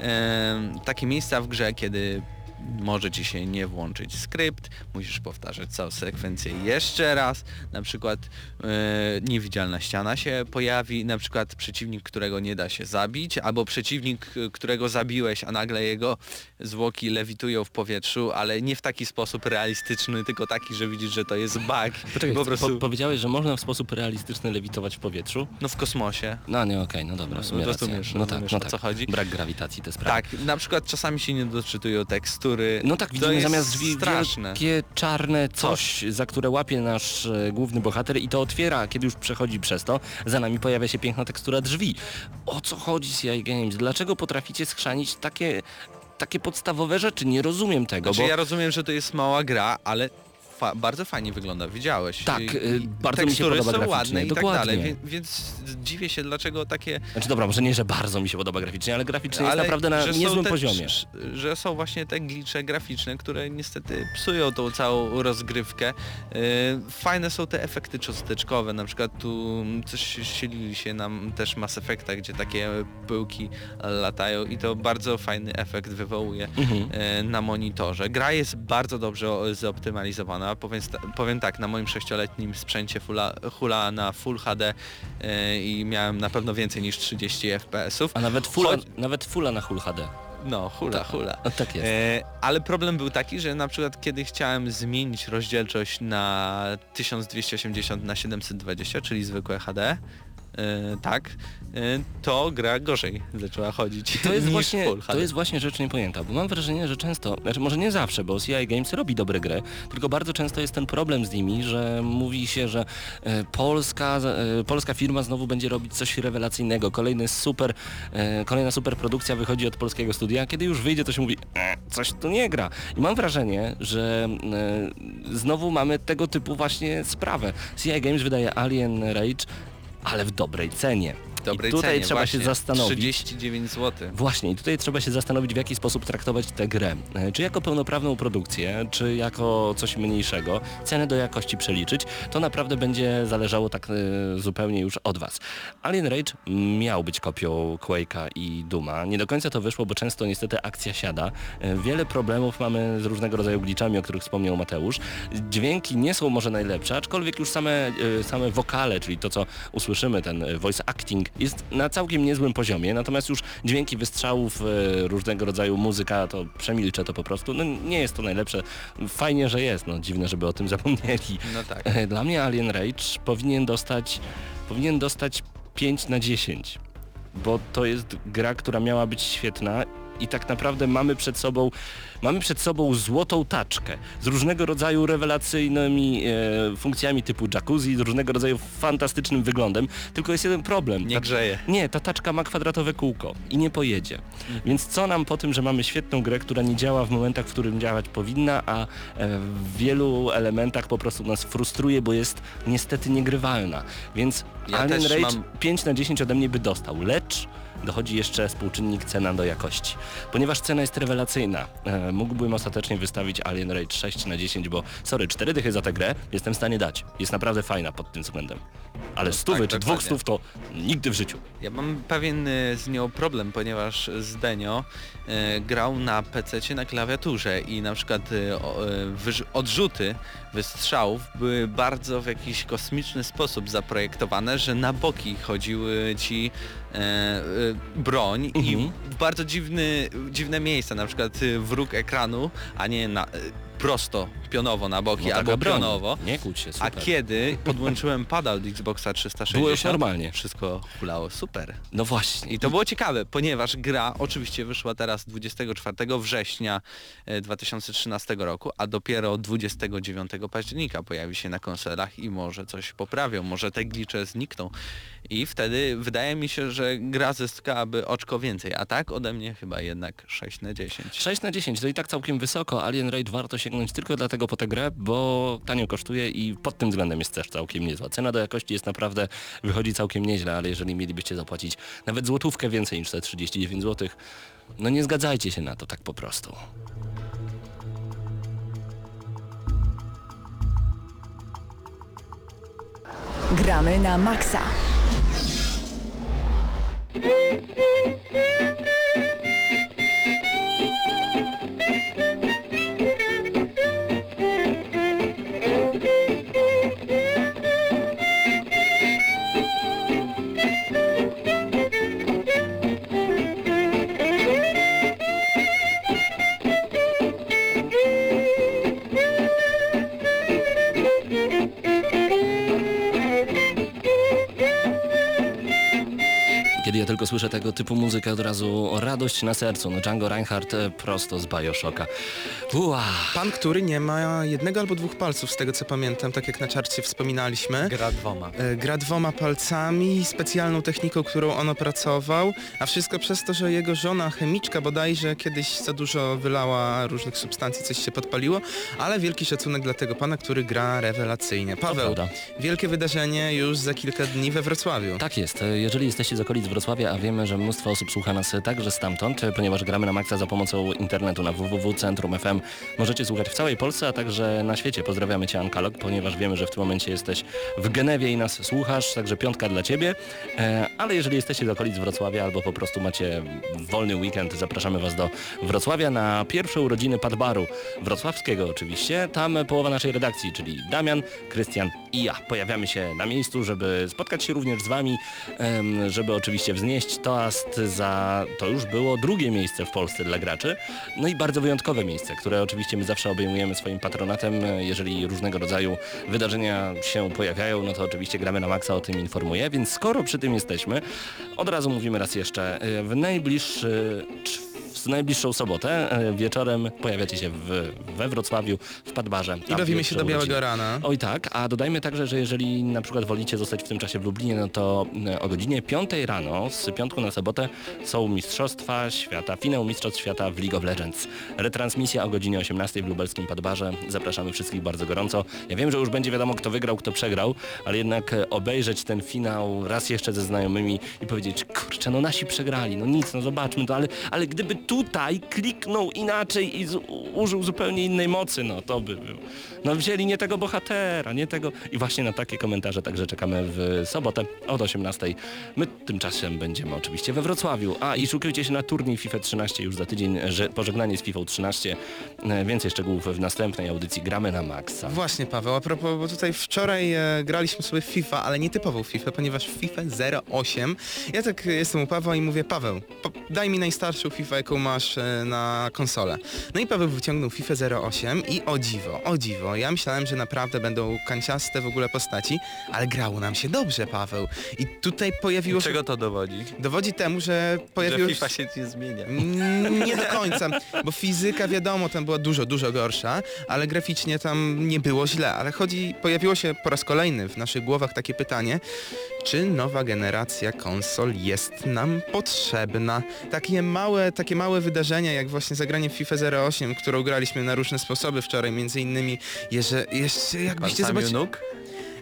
em, takie miejsca w grze, kiedy może ci się nie włączyć skrypt, musisz powtarzać całą sekwencję jeszcze raz, na przykład e, niewidzialna ściana się pojawi, na przykład przeciwnik, którego nie da się zabić, albo przeciwnik, e, którego zabiłeś, a nagle jego zwłoki lewitują w powietrzu, ale nie w taki sposób realistyczny, tylko taki, że widzisz, że to jest bug. Poczekaj, po prostu, po, powiedziałeś, że można w sposób realistyczny lewitować w powietrzu? no w kosmosie. No nie, okej, no dobra, w sumie No, racja. rozumiesz, no tak, rozumiesz, no tak. co chodzi? Brak grawitacji, te sprawy. Tak, na przykład czasami się nie doczytują tekstury. No tak, widzimy zamiast drzwi straszne. wielkie czarne coś, za które łapie nasz e, główny bohater i to otwiera, kiedy już przechodzi przez to, za nami pojawia się piękna tekstura drzwi. O co chodzi CI Games? Dlaczego potraficie schrzanić takie, takie podstawowe rzeczy? Nie rozumiem tego, Znaczy bo... ja rozumiem, że to jest mała gra, ale fa- bardzo fajnie wygląda, widziałeś. Tak, y, bardzo mi się podoba są graficznie, ładne i tak dokładnie. dalej, wie, więc dziwię się, dlaczego takie... Znaczy dobra, może nie, że bardzo mi się podoba graficznie, ale graficznie jest ale naprawdę na niezłym te- poziomie. Że, są właśnie te glicze graficzne, które niestety psują tą całą rozgrywkę. Yy, fajne są te efekty cząsteczkowe, na przykład tu coś silili się nam też Mass Effecta, gdzie takie pyłki latają i to bardzo fajny efekt wywołuje Mhm. e, na monitorze. Gra jest bardzo dobrze o- Powiem, powiem tak, na moim sześcioletnim sprzęcie hula, hula na Full HD e, i miałem na pewno więcej niż 30 FPS-ów. A nawet fulla, Choć- nawet fulla na Full HD. No, hula, hula. No tak jest. E, ale problem był taki, że na przykład kiedy chciałem zmienić rozdzielczość na 1280 na 720, czyli zwykłe HD, tak, e, to gra gorzej zaczęła chodzić To jest, niż właśnie, Full HD. to jest właśnie rzecz niepojęta, bo mam wrażenie, że często, znaczy może nie zawsze, bo CI Games robi dobre gry, tylko bardzo często jest ten problem z nimi, że mówi się, że e, polska, e, polska firma znowu będzie robić coś rewelacyjnego, kolejny super, e, kolejna super produkcja wychodzi od polskiego studia, a kiedy już wyjdzie to się mówi, e, coś tu nie gra. I mam wrażenie, że e, znowu mamy tego typu właśnie sprawę. CI Games wydaje Alien Rage, ale w dobrej cenie. Dobrej I tutaj cenie, trzeba właśnie, się zastanowić. 39 zł. Właśnie, i tutaj trzeba się zastanowić, w jaki sposób traktować tę grę. E, Czy jako pełnoprawną produkcję, czy jako coś mniejszego, cenę do jakości przeliczyć, to naprawdę będzie zależało tak e, zupełnie już od Was. Alien Rage miał być kopią Quake'a i Duma. Nie do końca to wyszło, bo często niestety akcja siada. E, Wiele problemów mamy z różnego rodzaju glitchami, o których wspomniał Mateusz. Dźwięki nie są może najlepsze, aczkolwiek już same, e, same wokale, czyli to, co usłyszymy, ten voice acting, jest na całkiem niezłym poziomie, natomiast już dźwięki wystrzałów, e, różnego rodzaju muzyka, to przemilczę to po prostu. No nie jest to najlepsze. Fajnie, że jest, no dziwne, żeby o tym zapomnieli. No tak. E, Dla mnie Alien Rage powinien dostać, powinien dostać 5 na 10, bo to jest gra, która miała być świetna i tak naprawdę mamy przed sobą mamy przed sobą złotą taczkę z różnego rodzaju rewelacyjnymi e, funkcjami typu jacuzzi, z różnego rodzaju fantastycznym wyglądem, tylko jest jeden problem. Nie Ta- grzeje. nie, ta taczka ma kwadratowe kółko i nie pojedzie. Mhm. Więc co nam po tym, że mamy świetną grę, która nie działa w momentach, w którym działać powinna, a e, w wielu elementach po prostu nas frustruje, bo jest niestety niegrywalna. Więc Ja Alien Rage mam- 5 na 10 ode mnie by dostał, lecz dochodzi jeszcze współczynnik cena do jakości. Ponieważ cena jest rewelacyjna, e, mógłbym ostatecznie wystawić Alien Rage 6 na 10, bo sorry, 4 dychy za tę grę jestem w stanie dać. Jest naprawdę fajna pod tym względem. Ale stówy tak, czy dwóch stów to nigdy w życiu. Ja mam pewien y, z nią problem, ponieważ Zdenio y, grał na PC na klawiaturze i na przykład y, wyż- odrzuty wystrzałów były bardzo w jakiś kosmiczny sposób zaprojektowane, że na boki chodziły ci e, broń i Mhm. w bardzo dziwny, dziwne miejsca, na przykład y, wróg ekranu, a nie na, prosto pionowo na boki No albo taka broń. pionowo. Nie kłóć się, A super. kiedy podłączyłem padal do Xboxa 360, Było już normalnie. Wszystko hulało super. No właśnie. I to było ciekawe, ponieważ gra oczywiście wyszła teraz 24 września e, 2013 roku, a dopiero 29 października pojawi się na konsolach i może coś poprawią, może te glicze znikną. I wtedy wydaje mi się, że gra zyskałaby oczko więcej, a tak ode mnie chyba jednak 6 na 10. 6 na 10 to i tak całkiem wysoko. Alien Raid warto sięgnąć tylko dlatego po tę grę, bo tanio kosztuje i pod tym względem jest też całkiem niezła. Cena do jakości jest naprawdę, wychodzi całkiem nieźle, ale jeżeli mielibyście zapłacić nawet złotówkę więcej niż te 39 zł, no nie zgadzajcie się na to tak po prostu. Gramy na maksa. Ja tylko słyszę tego typu muzykę, od razu radość na sercu. No Django Reinhardt e, prosto z Bioshocka. Ua. Pan, który nie ma jednego albo dwóch palców, z tego co pamiętam, tak jak na czarcie wspominaliśmy. Gra dwoma. E, Gra dwoma palcami, specjalną techniką, którą on opracował, a wszystko przez to, że jego żona chemiczka bodajże kiedyś za dużo wylała różnych substancji, coś się podpaliło, ale wielki szacunek dla tego pana, który gra rewelacyjnie. Paweł, wielkie wydarzenie już za kilka dni we Wrocławiu. Tak jest. E, Jeżeli jesteście z okolic Wrocławia, a wiemy, że mnóstwo osób słucha nas także stamtąd, ponieważ gramy na maksa za pomocą internetu na www.centrum.fm, możecie słuchać w całej Polsce, a także na świecie. Pozdrawiamy Cię Ankalog, ponieważ wiemy, że w tym momencie jesteś w Genewie i nas słuchasz, także piątka dla Ciebie. E, Ale jeżeli jesteście z okolic Wrocławia albo po prostu macie wolny weekend, zapraszamy Was do Wrocławia na pierwsze urodziny Padbaru wrocławskiego oczywiście. Tam połowa naszej redakcji, czyli Damian, Krystian i ja. Pojawiamy się na miejscu, żeby spotkać się również z Wami, żeby oczywiście wznieść toast za, to już było drugie miejsce w Polsce dla graczy, no i bardzo wyjątkowe miejsce, które oczywiście my zawsze obejmujemy swoim patronatem. Jeżeli różnego rodzaju wydarzenia się pojawiają, no to oczywiście gramy na maksa o tym informuje, więc skoro przy tym jesteśmy, od razu mówimy raz jeszcze, e, w najbliższy czw- w najbliższą sobotę e, wieczorem pojawiacie się w, we Wrocławiu w Padbarze. I bawimy się do białego urodziny. rana. Oj tak, a dodajmy także, że jeżeli na przykład wolicie zostać w tym czasie w Lublinie, no to e, o godzinie 5 rano z piątku na sobotę są Mistrzostwa Świata, finał Mistrzostw Świata w League of Legends. Retransmisja o godzinie 18 w lubelskim Padbarze. Zapraszamy wszystkich bardzo gorąco. Ja wiem, że już będzie wiadomo kto wygrał, kto przegrał, ale jednak e, obejrzeć ten finał raz jeszcze ze znajomymi i powiedzieć, kurczę, no nasi przegrali, no nic, no zobaczmy to, ale, ale gdyby tutaj kliknął inaczej i użył zupełnie innej mocy, no to by był. No wzięli nie tego bohatera, nie tego... I właśnie na takie komentarze także czekamy w sobotę od 18. My tymczasem będziemy oczywiście we Wrocławiu. A i szukajcie się na turniej FIFA 13 już za tydzień, że pożegnanie z FIFA 13. E, Więcej szczegółów w następnej audycji Gramy na Maxa. Właśnie Paweł, a propos, bo tutaj wczoraj e, graliśmy sobie FIFA, ale nie typową FIFA, ponieważ FIFA 08. Ja tak jestem u Pawła i mówię, Paweł, daj mi najstarszą FIFA, jaką masz e, na konsolę. No i Paweł wyciągnął FIFA 08 i o dziwo, o dziwo, ja myślałem, że naprawdę będą kanciaste w ogóle postaci, ale grało nam się dobrze, Paweł. I tutaj pojawiło się... Czego to dowodzi? Dowodzi temu, że Że pojawiło FIFA się nie zmienia. Nie do końca, bo fizyka wiadomo, tam była dużo, dużo gorsza, ale graficznie tam nie było źle, ale chodzi, pojawiło się po raz kolejny w naszych głowach takie pytanie, czy nowa generacja konsol jest nam potrzebna? Takie małe, takie małe wydarzenia, jak właśnie zagranie w FIFA 08, którą graliśmy na różne sposoby wczoraj, między innymi, jeszcze, jeszcze jakbyście zobaczyli...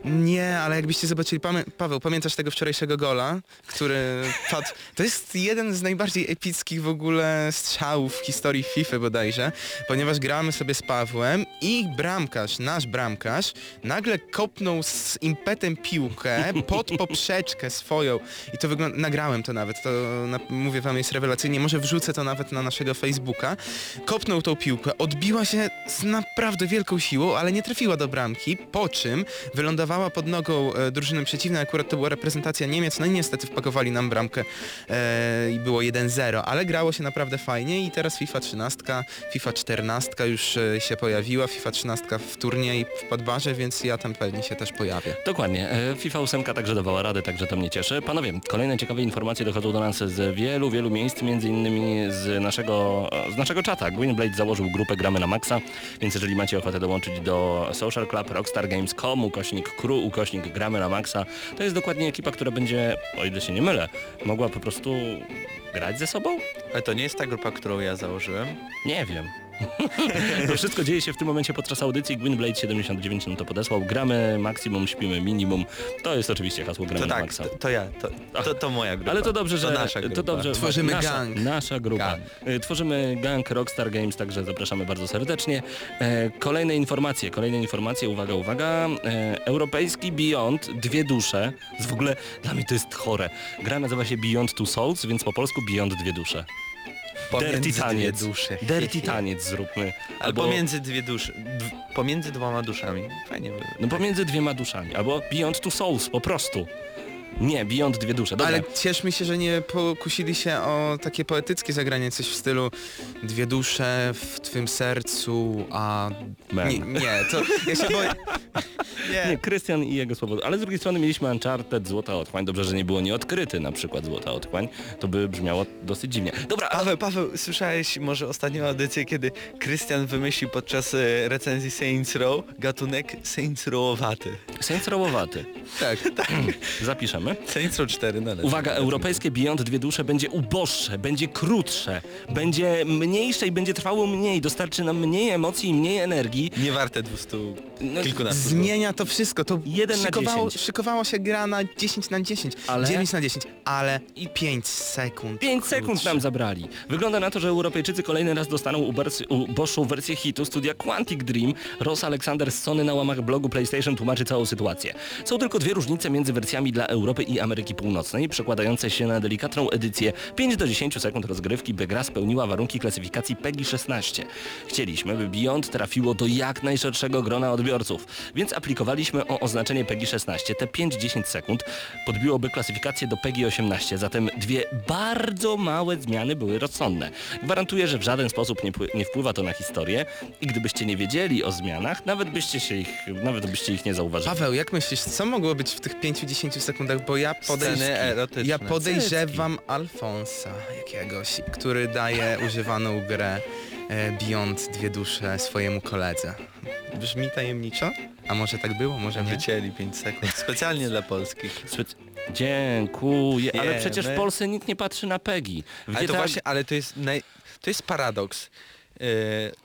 Nie, ale jakbyście zobaczyli, Paweł, pamiętasz tego wczorajszego gola, który padł? To jest jeden z najbardziej epickich w ogóle strzałów w historii FIFA bodajże, ponieważ gramy sobie z Pawłem i bramkarz, nasz bramkarz, nagle kopnął z impetem piłkę pod poprzeczkę swoją i to wygląda, nagrałem to nawet, to na, mówię wam jest rewelacyjnie, może wrzucę to nawet na naszego Facebooka, kopnął tą piłkę, odbiła się z naprawdę wielką siłą, ale nie trafiła do bramki, po czym wylądowała stawała pod nogą e, drużyny przeciwnej, akurat to była reprezentacja Niemiec, no i niestety wpakowali nam bramkę e, i było 1-0, ale grało się naprawdę fajnie i teraz FIFA 13, FIFA 14 już e, się pojawiła, FIFA 13 w turniej w Podbarze, więc ja tam pewnie się też pojawię. Dokładnie. FIFA 8 także dawała radę, także to mnie cieszy. Panowie, kolejne ciekawe informacje dochodzą do nas z wielu, wielu miejsc, między innymi z naszego, z naszego czata. Gwynblade założył grupę Gramy na Maxa, więc jeżeli macie ochotę dołączyć do Social Club Rockstar Games.com, ukośnik crew, ukośnik Gramy na Maxa, to jest dokładnie ekipa, która będzie, o ile się nie mylę, mogła po prostu grać ze sobą? Ale to nie jest ta grupa, którą ja założyłem. Nie wiem. to wszystko dzieje się w tym momencie podczas audycji. Gwynblade 79 nam to podesłał. Gramy maksimum, śpimy minimum. To jest oczywiście hasło Gramy To tak, Maxa. to, to ja, to, to, to moja grupa. Ale to dobrze, że To nasza grupa. to dobrze. Tworzymy nasza, gang. Nasza grupa. Gang. Y, Tworzymy gang Rockstar Games, także zapraszamy bardzo serdecznie. E, kolejne informacje, kolejne informacje, uwaga, uwaga. E, europejski Beyond, dwie dusze. Z w ogóle dla mnie to jest chore. Gra nazywa się Beyond Two Souls, więc po polsku Beyond dwie dusze. Dirty taniec. dusze. Dirty taniec zróbmy. Ale pomiędzy dwie dusze, pomiędzy dwoma duszami. Fajnie by. No pomiędzy dwiema duszami. Albo Beyond Two Souls, po prostu. Nie, Beyond dwie dusze. Dobra. Ale cieszmy się, że nie pokusili się o takie poetyckie zagranie, coś w stylu dwie dusze w twym sercu, a... Man. Nie, nie, to ja się boję... Nie, Krystian i jego słowo. Ale z drugiej strony mieliśmy Uncharted, Złota Otchłań. Dobrze, że nie było nieodkryty na przykład Złota Otchłań. To by brzmiało dosyć dziwnie. Dobra, Paweł, Paweł, słyszałeś może ostatnią audycję, kiedy Krystian wymyślił podczas e, recenzji Saints Row gatunek Saints Rowowaty. Saints Rowowaty. Tak, Zapiszemy. Saints Row 4 należy. Uwaga, europejskie Beyond Dwie Dusze będzie uboższe, będzie krótsze, będzie mniejsze i będzie trwało mniej, dostarczy nam mniej emocji i mniej energii. Nie warte 200 No, kilkunastu. zmienia to wszystko, to Jeden na szykowało, 10. szykowała się gra na 10 na 10, Ale? 9 na 10, ale i 5 sekund. 5 sekund krótsze. nam zabrali. Wygląda na to, że Europejczycy kolejny raz dostaną uboższą wersję hitu studia Quantic Dream. Ross Alexander z Sony na łamach blogu PlayStation tłumaczy całą sytuację. Są tylko dwie różnice między wersjami dla Europy i Ameryki Północnej, przekładające się na delikatną edycję 5 do 10 sekund rozgrywki, by gra spełniła warunki klasyfikacji PEGI 16. Chcieliśmy, by Beyond trafiło do jak najszerszego grona odbiorców, więc aplikowaliśmy o oznaczenie PEGI 16. Te 5-10 sekund podbiłoby klasyfikację do PEGI 18, zatem dwie bardzo małe zmiany były rozsądne. Gwarantuję, że w żaden sposób nie, nie wpływa to na historię i gdybyście nie wiedzieli o zmianach, nawet byście się ich, nawet byście ich nie zauważyli. Paweł, jak myślisz, co mogło być w tych 5-10 sekundach, bo ja, podejrz... Ja podejrzewam Alfonsa jakiegoś, który daje używaną grę e, Beyond Dwie Dusze swojemu koledze. Brzmi tajemniczo? A może tak było, może nie? Wycięli 5 sekund. Specjalnie dla polskich. Spec- Dziękuję, ale Wiemy. przecież w Polsce nikt nie patrzy na PEGI. Ale to właśnie, ale to jest, naj, to jest paradoks. E,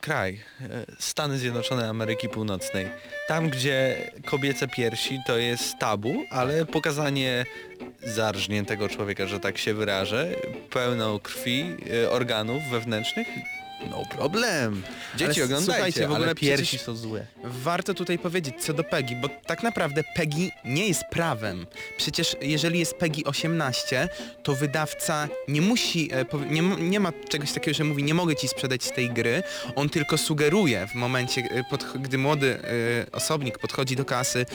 kraj, e, Stany Zjednoczone Ameryki Północnej. Tam, gdzie kobiece piersi to jest tabu, ale pokazanie zarżniętego człowieka, że tak się wyrażę, pełną krwi, e, organów wewnętrznych, no problem. Dzieci Ale oglądajcie, słuchajcie, w ogóle ale piersi są złe. Warto tutaj powiedzieć co do PEGI, bo tak naprawdę PEGI nie jest prawem. Przecież jeżeli jest PEGI 18, to wydawca nie musi, e, nie, nie ma czegoś takiego, że mówi nie mogę ci sprzedać tej gry, on tylko sugeruje w momencie, e, gdy młody e, osobnik podchodzi do kasy,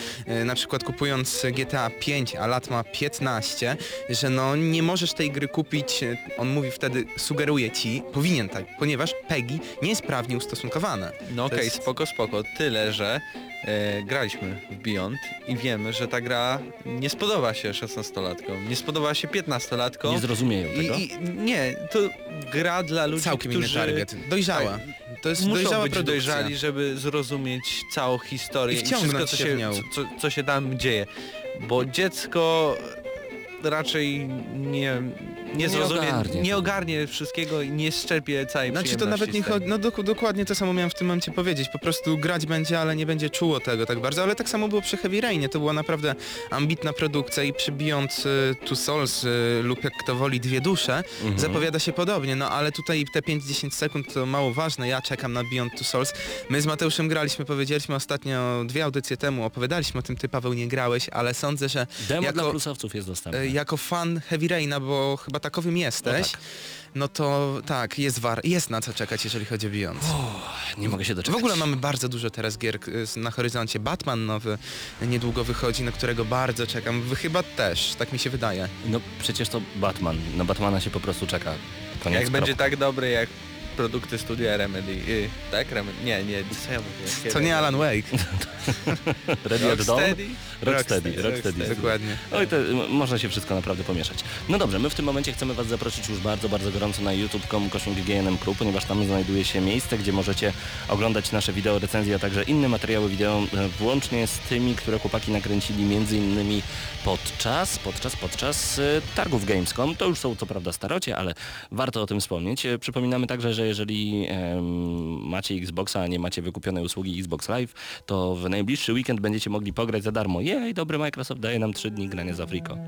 na przykład kupując GTA 5, a lat ma 15, że no nie możesz tej gry kupić, on mówi wtedy, sugeruje ci, powinien tak, ponieważ PEGI nie jest prawnie ustosunkowane. No okej, jest- spoko, spoko. Tyle, że e, graliśmy w Beyond i wiemy, że ta gra nie spodoba się 16-latkom, nie spodoba się 15-latkom. nie zrozumieją tego. I, I nie, to gra dla ludzi, Całkiem którzy inny target. Dojrzała. To jest muszą dojrzała być produkcja. dojrzali, żeby zrozumieć całą historię I i, wszystko, co się co, co się tam dzieje. Bo dziecko raczej nie, nie zrozumie, ogarnie nie ogarnie wszystkiego i nie szczerpie całej Znaczy to nawet nie chodzi, no dok- dokładnie to samo miałem w tym momencie powiedzieć, po prostu grać będzie, ale nie będzie czuło tego tak bardzo, ale tak samo było przy Heavy Rainie, to była naprawdę ambitna produkcja i przy Beyond y, Two Souls y, lub jak kto woli Dwie Dusze Mhm. zapowiada się podobnie, no ale tutaj te 5-10 sekund to mało ważne, ja czekam na Beyond Two Souls. My z Mateuszem graliśmy, powiedzieliśmy ostatnio dwie audycje temu, opowiadaliśmy o tym, ty Paweł nie grałeś, ale sądzę, że Demo jako- dla plusowców jest dostępne. E, jako fan Heavy Raina, bo chyba takowym jesteś, No no to tak, jest war, jest na co czekać, jeżeli chodzi o Beyond. Nie mogę się W doczekać. ogóle mamy bardzo dużo teraz gier na horyzoncie. Batman nowy niedługo wychodzi, na którego bardzo czekam. Wy chyba też, tak mi się wydaje. No przecież to Batman. Na Batmana się po prostu czeka. Koniec Jak będzie tak dobry jak produkty studia Remedy. Y, tak? Remedy. Nie, nie, co ja mówię? To nie Alan Wake. Dawn? Rocksteady? Rocksteady, Rocksteady, Rocksteady. Dokładnie. Oj, to można się wszystko naprawdę pomieszać. No dobrze, my w tym momencie chcemy Was zaprosić już bardzo, bardzo gorąco na youtube.com kośnik GNM Crew, ponieważ tam znajduje się miejsce, gdzie możecie oglądać nasze wideo recenzje, a także inne materiały wideo, e, włącznie z tymi, które chłopaki nakręcili między innymi podczas, podczas, podczas e, targów Gamescom. To już są co prawda starocie, ale warto o tym wspomnieć. E, Przypominamy także, że jeżeli em, macie Xboxa, a nie macie wykupionej usługi Xbox Live, to w najbliższy weekend będziecie mogli pograć za darmo. Jej, dobry Microsoft daje nam 3 dni grania za friko.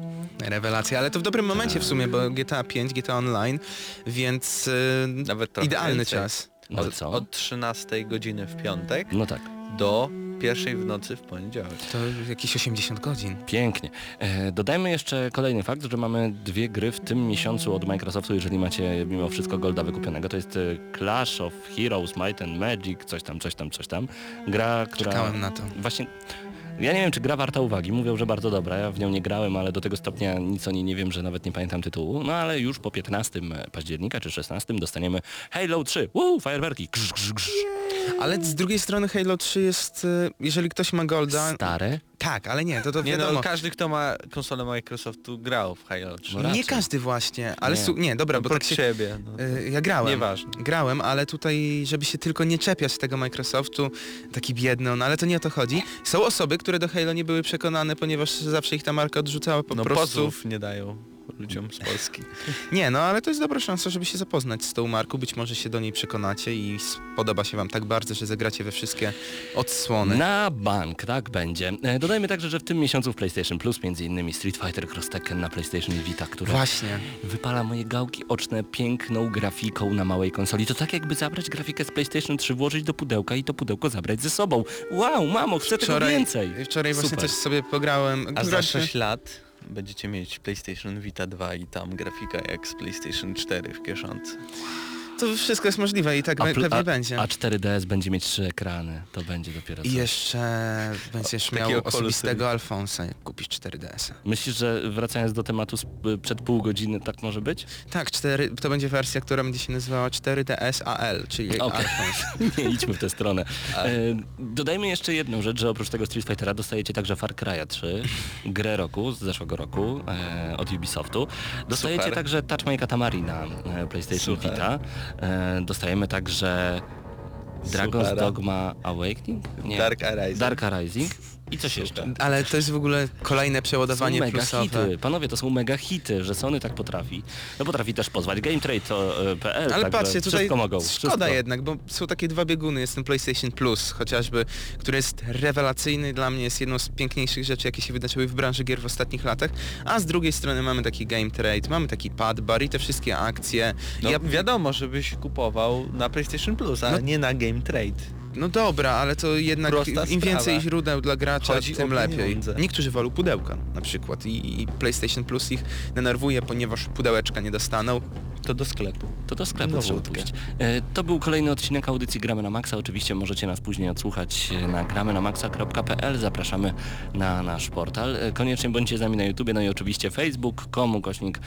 Rewelacja, ale to w dobrym momencie w sumie, bo GTA 5, GTA Online, więc y, idealny więcej. czas. No Od, co? od 13 godziny w piątek No tak. Do pierwszej w nocy w poniedziałek. To jakieś 80 godzin. Pięknie. E, dodajmy jeszcze kolejny fakt, że mamy dwie gry w tym miesiącu od Microsoftu, jeżeli macie mimo wszystko Golda wykupionego. To jest e, Clash of Heroes, Might and Magic, coś tam, coś tam, coś tam. Gra, która... Czekałem na to. Właśnie... Ja nie wiem, czy gra warta uwagi. Mówią, że bardzo dobra. Ja w nią nie grałem, ale do tego stopnia nic o niej nie wiem, że nawet nie pamiętam tytułu. No ale już po 15 października czy 16 dostaniemy Halo 3. Woo, fajerwerki. Grz, grz, grz. Ale z drugiej strony Halo 3 jest, y, jeżeli ktoś ma Golda... Stare. Tak, ale nie, to to Nie wiadomo. no, każdy kto ma konsolę Microsoftu grał w Halo 3. No nie każdy właśnie, ale Nie. nie, nie dobra, bo Oprócz tak się... ciebie. No. Y, Ja grałem. Nieważne. Grałem, ale tutaj, żeby się tylko nie czepiać tego Microsoftu, taki biedny, no ale to nie o to chodzi. Są osoby, które do Halo nie były przekonane, ponieważ zawsze ich ta marka odrzucała po no prostu. nie dają ludziom z Polski. Nie, no ale to jest dobra szansa, żeby się zapoznać z tą marką. Być może się do niej przekonacie i spodoba się wam tak bardzo, że zagracie we wszystkie odsłony. Na bank, tak będzie. E, Dodajmy także, że w tym miesiącu w PlayStation Plus między innymi Street Fighter Cross Tekken na PlayStation Vita, które Właśnie. wypala moje gałki oczne piękną grafiką na małej konsoli. To tak jakby zabrać grafikę z PlayStation 3, włożyć do pudełka i to pudełko zabrać ze sobą. Wow, mamo, chcę tego Wczoraj, więcej. wczoraj właśnie Super. też sobie pograłem. A za Właśnie- 6 lat będziecie mieć PlayStation Vita 2 i tam grafika jak z PlayStation 4 w kieszonce. To wszystko jest możliwe i tak A, pewnie a, będzie. a 4DS będzie mieć trzy ekrany. To będzie dopiero I coś. jeszcze będziesz miał osobistego Alfonsa, jak kupisz 4DS-a. Myślisz, że wracając do tematu przed pół godziny, tak może być? Tak, 4, to będzie wersja, która będzie się nazywała 4DS AL, czyli Okej. Alfons. Nie idźmy w tę stronę. E, dodajmy jeszcze jedną rzecz, że oprócz tego Street Fightera dostajecie także Far Cry'a 3, grę roku z zeszłego roku e, od Ubisoftu. Dostajecie Super. także Touch My Katamari na e, PlayStation Super. Vita. E, dostajemy także Dragon's. Dogma Awakening? Nie. Dark Arising. Dark Arising. I coś jeszcze. Ale to jest w ogóle kolejne Są przeładowanie mega plusowe. hity. Panowie, to są mega hity, że Sony tak potrafi. No potrafi też pozwać GameTrade.pl, Ale także patrzcie, tutaj wszystko mogą. szkoda wszystko. jednak, bo są takie dwa bieguny. Jest ten PlayStation Plus chociażby, który jest rewelacyjny dla mnie, jest jedną z piękniejszych rzeczy, jakie się wydarzyły w branży gier w ostatnich latach. A z drugiej strony mamy taki Game Trade, mamy taki Pad Bar i te wszystkie akcje. No, ja, Wiadomo, żebyś kupował na PlayStation Plus, a No- nie na Game Trade. No dobra, ale to jednak Prosta im sprawa. więcej źródeł dla gracza, Chodzi tym o lepiej. pieniądze. Niektórzy wolą pudełka na przykład i, i PlayStation Plus ich denerwuje, ponieważ pudełeczka nie dostaną. To do sklepu. To do sklepu No trzeba pójść. E, To był kolejny odcinek audycji Gramy na Maxa. Oczywiście możecie nas później odsłuchać e, na gramynamaxa.pl. Zapraszamy na nasz portal. E, Koniecznie bądźcie z nami na YouTubie, no i oczywiście facebook.com kośnik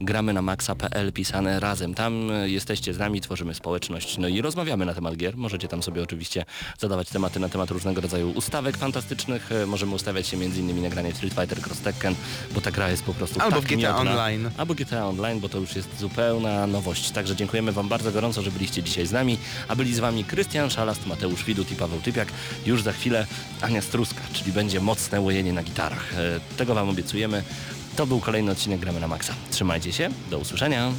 gramy na maxa.pl pisane razem. Tam jesteście z nami, tworzymy społeczność, no i rozmawiamy na temat gier. Możecie tam sobie oczywiście zadawać tematy na temat różnego rodzaju ustawek fantastycznych. Możemy ustawiać się między innymi na granie w Street Fighter Cross Tekken, bo ta gra jest po prostu Albo tak GTA miodna. Online. Albo GTA Online, bo to już jest zupełna nowość. Także dziękujemy Wam bardzo gorąco, że byliście dzisiaj z nami, a byli z Wami Krystian Szalast, Mateusz Widut i Paweł Typiak. Już za chwilę Ania Struska, czyli będzie mocne łojenie na gitarach. E, Tego Wam obiecujemy. To był kolejny odcinek Gramy na Maxa. Trzymajcie się, do usłyszenia.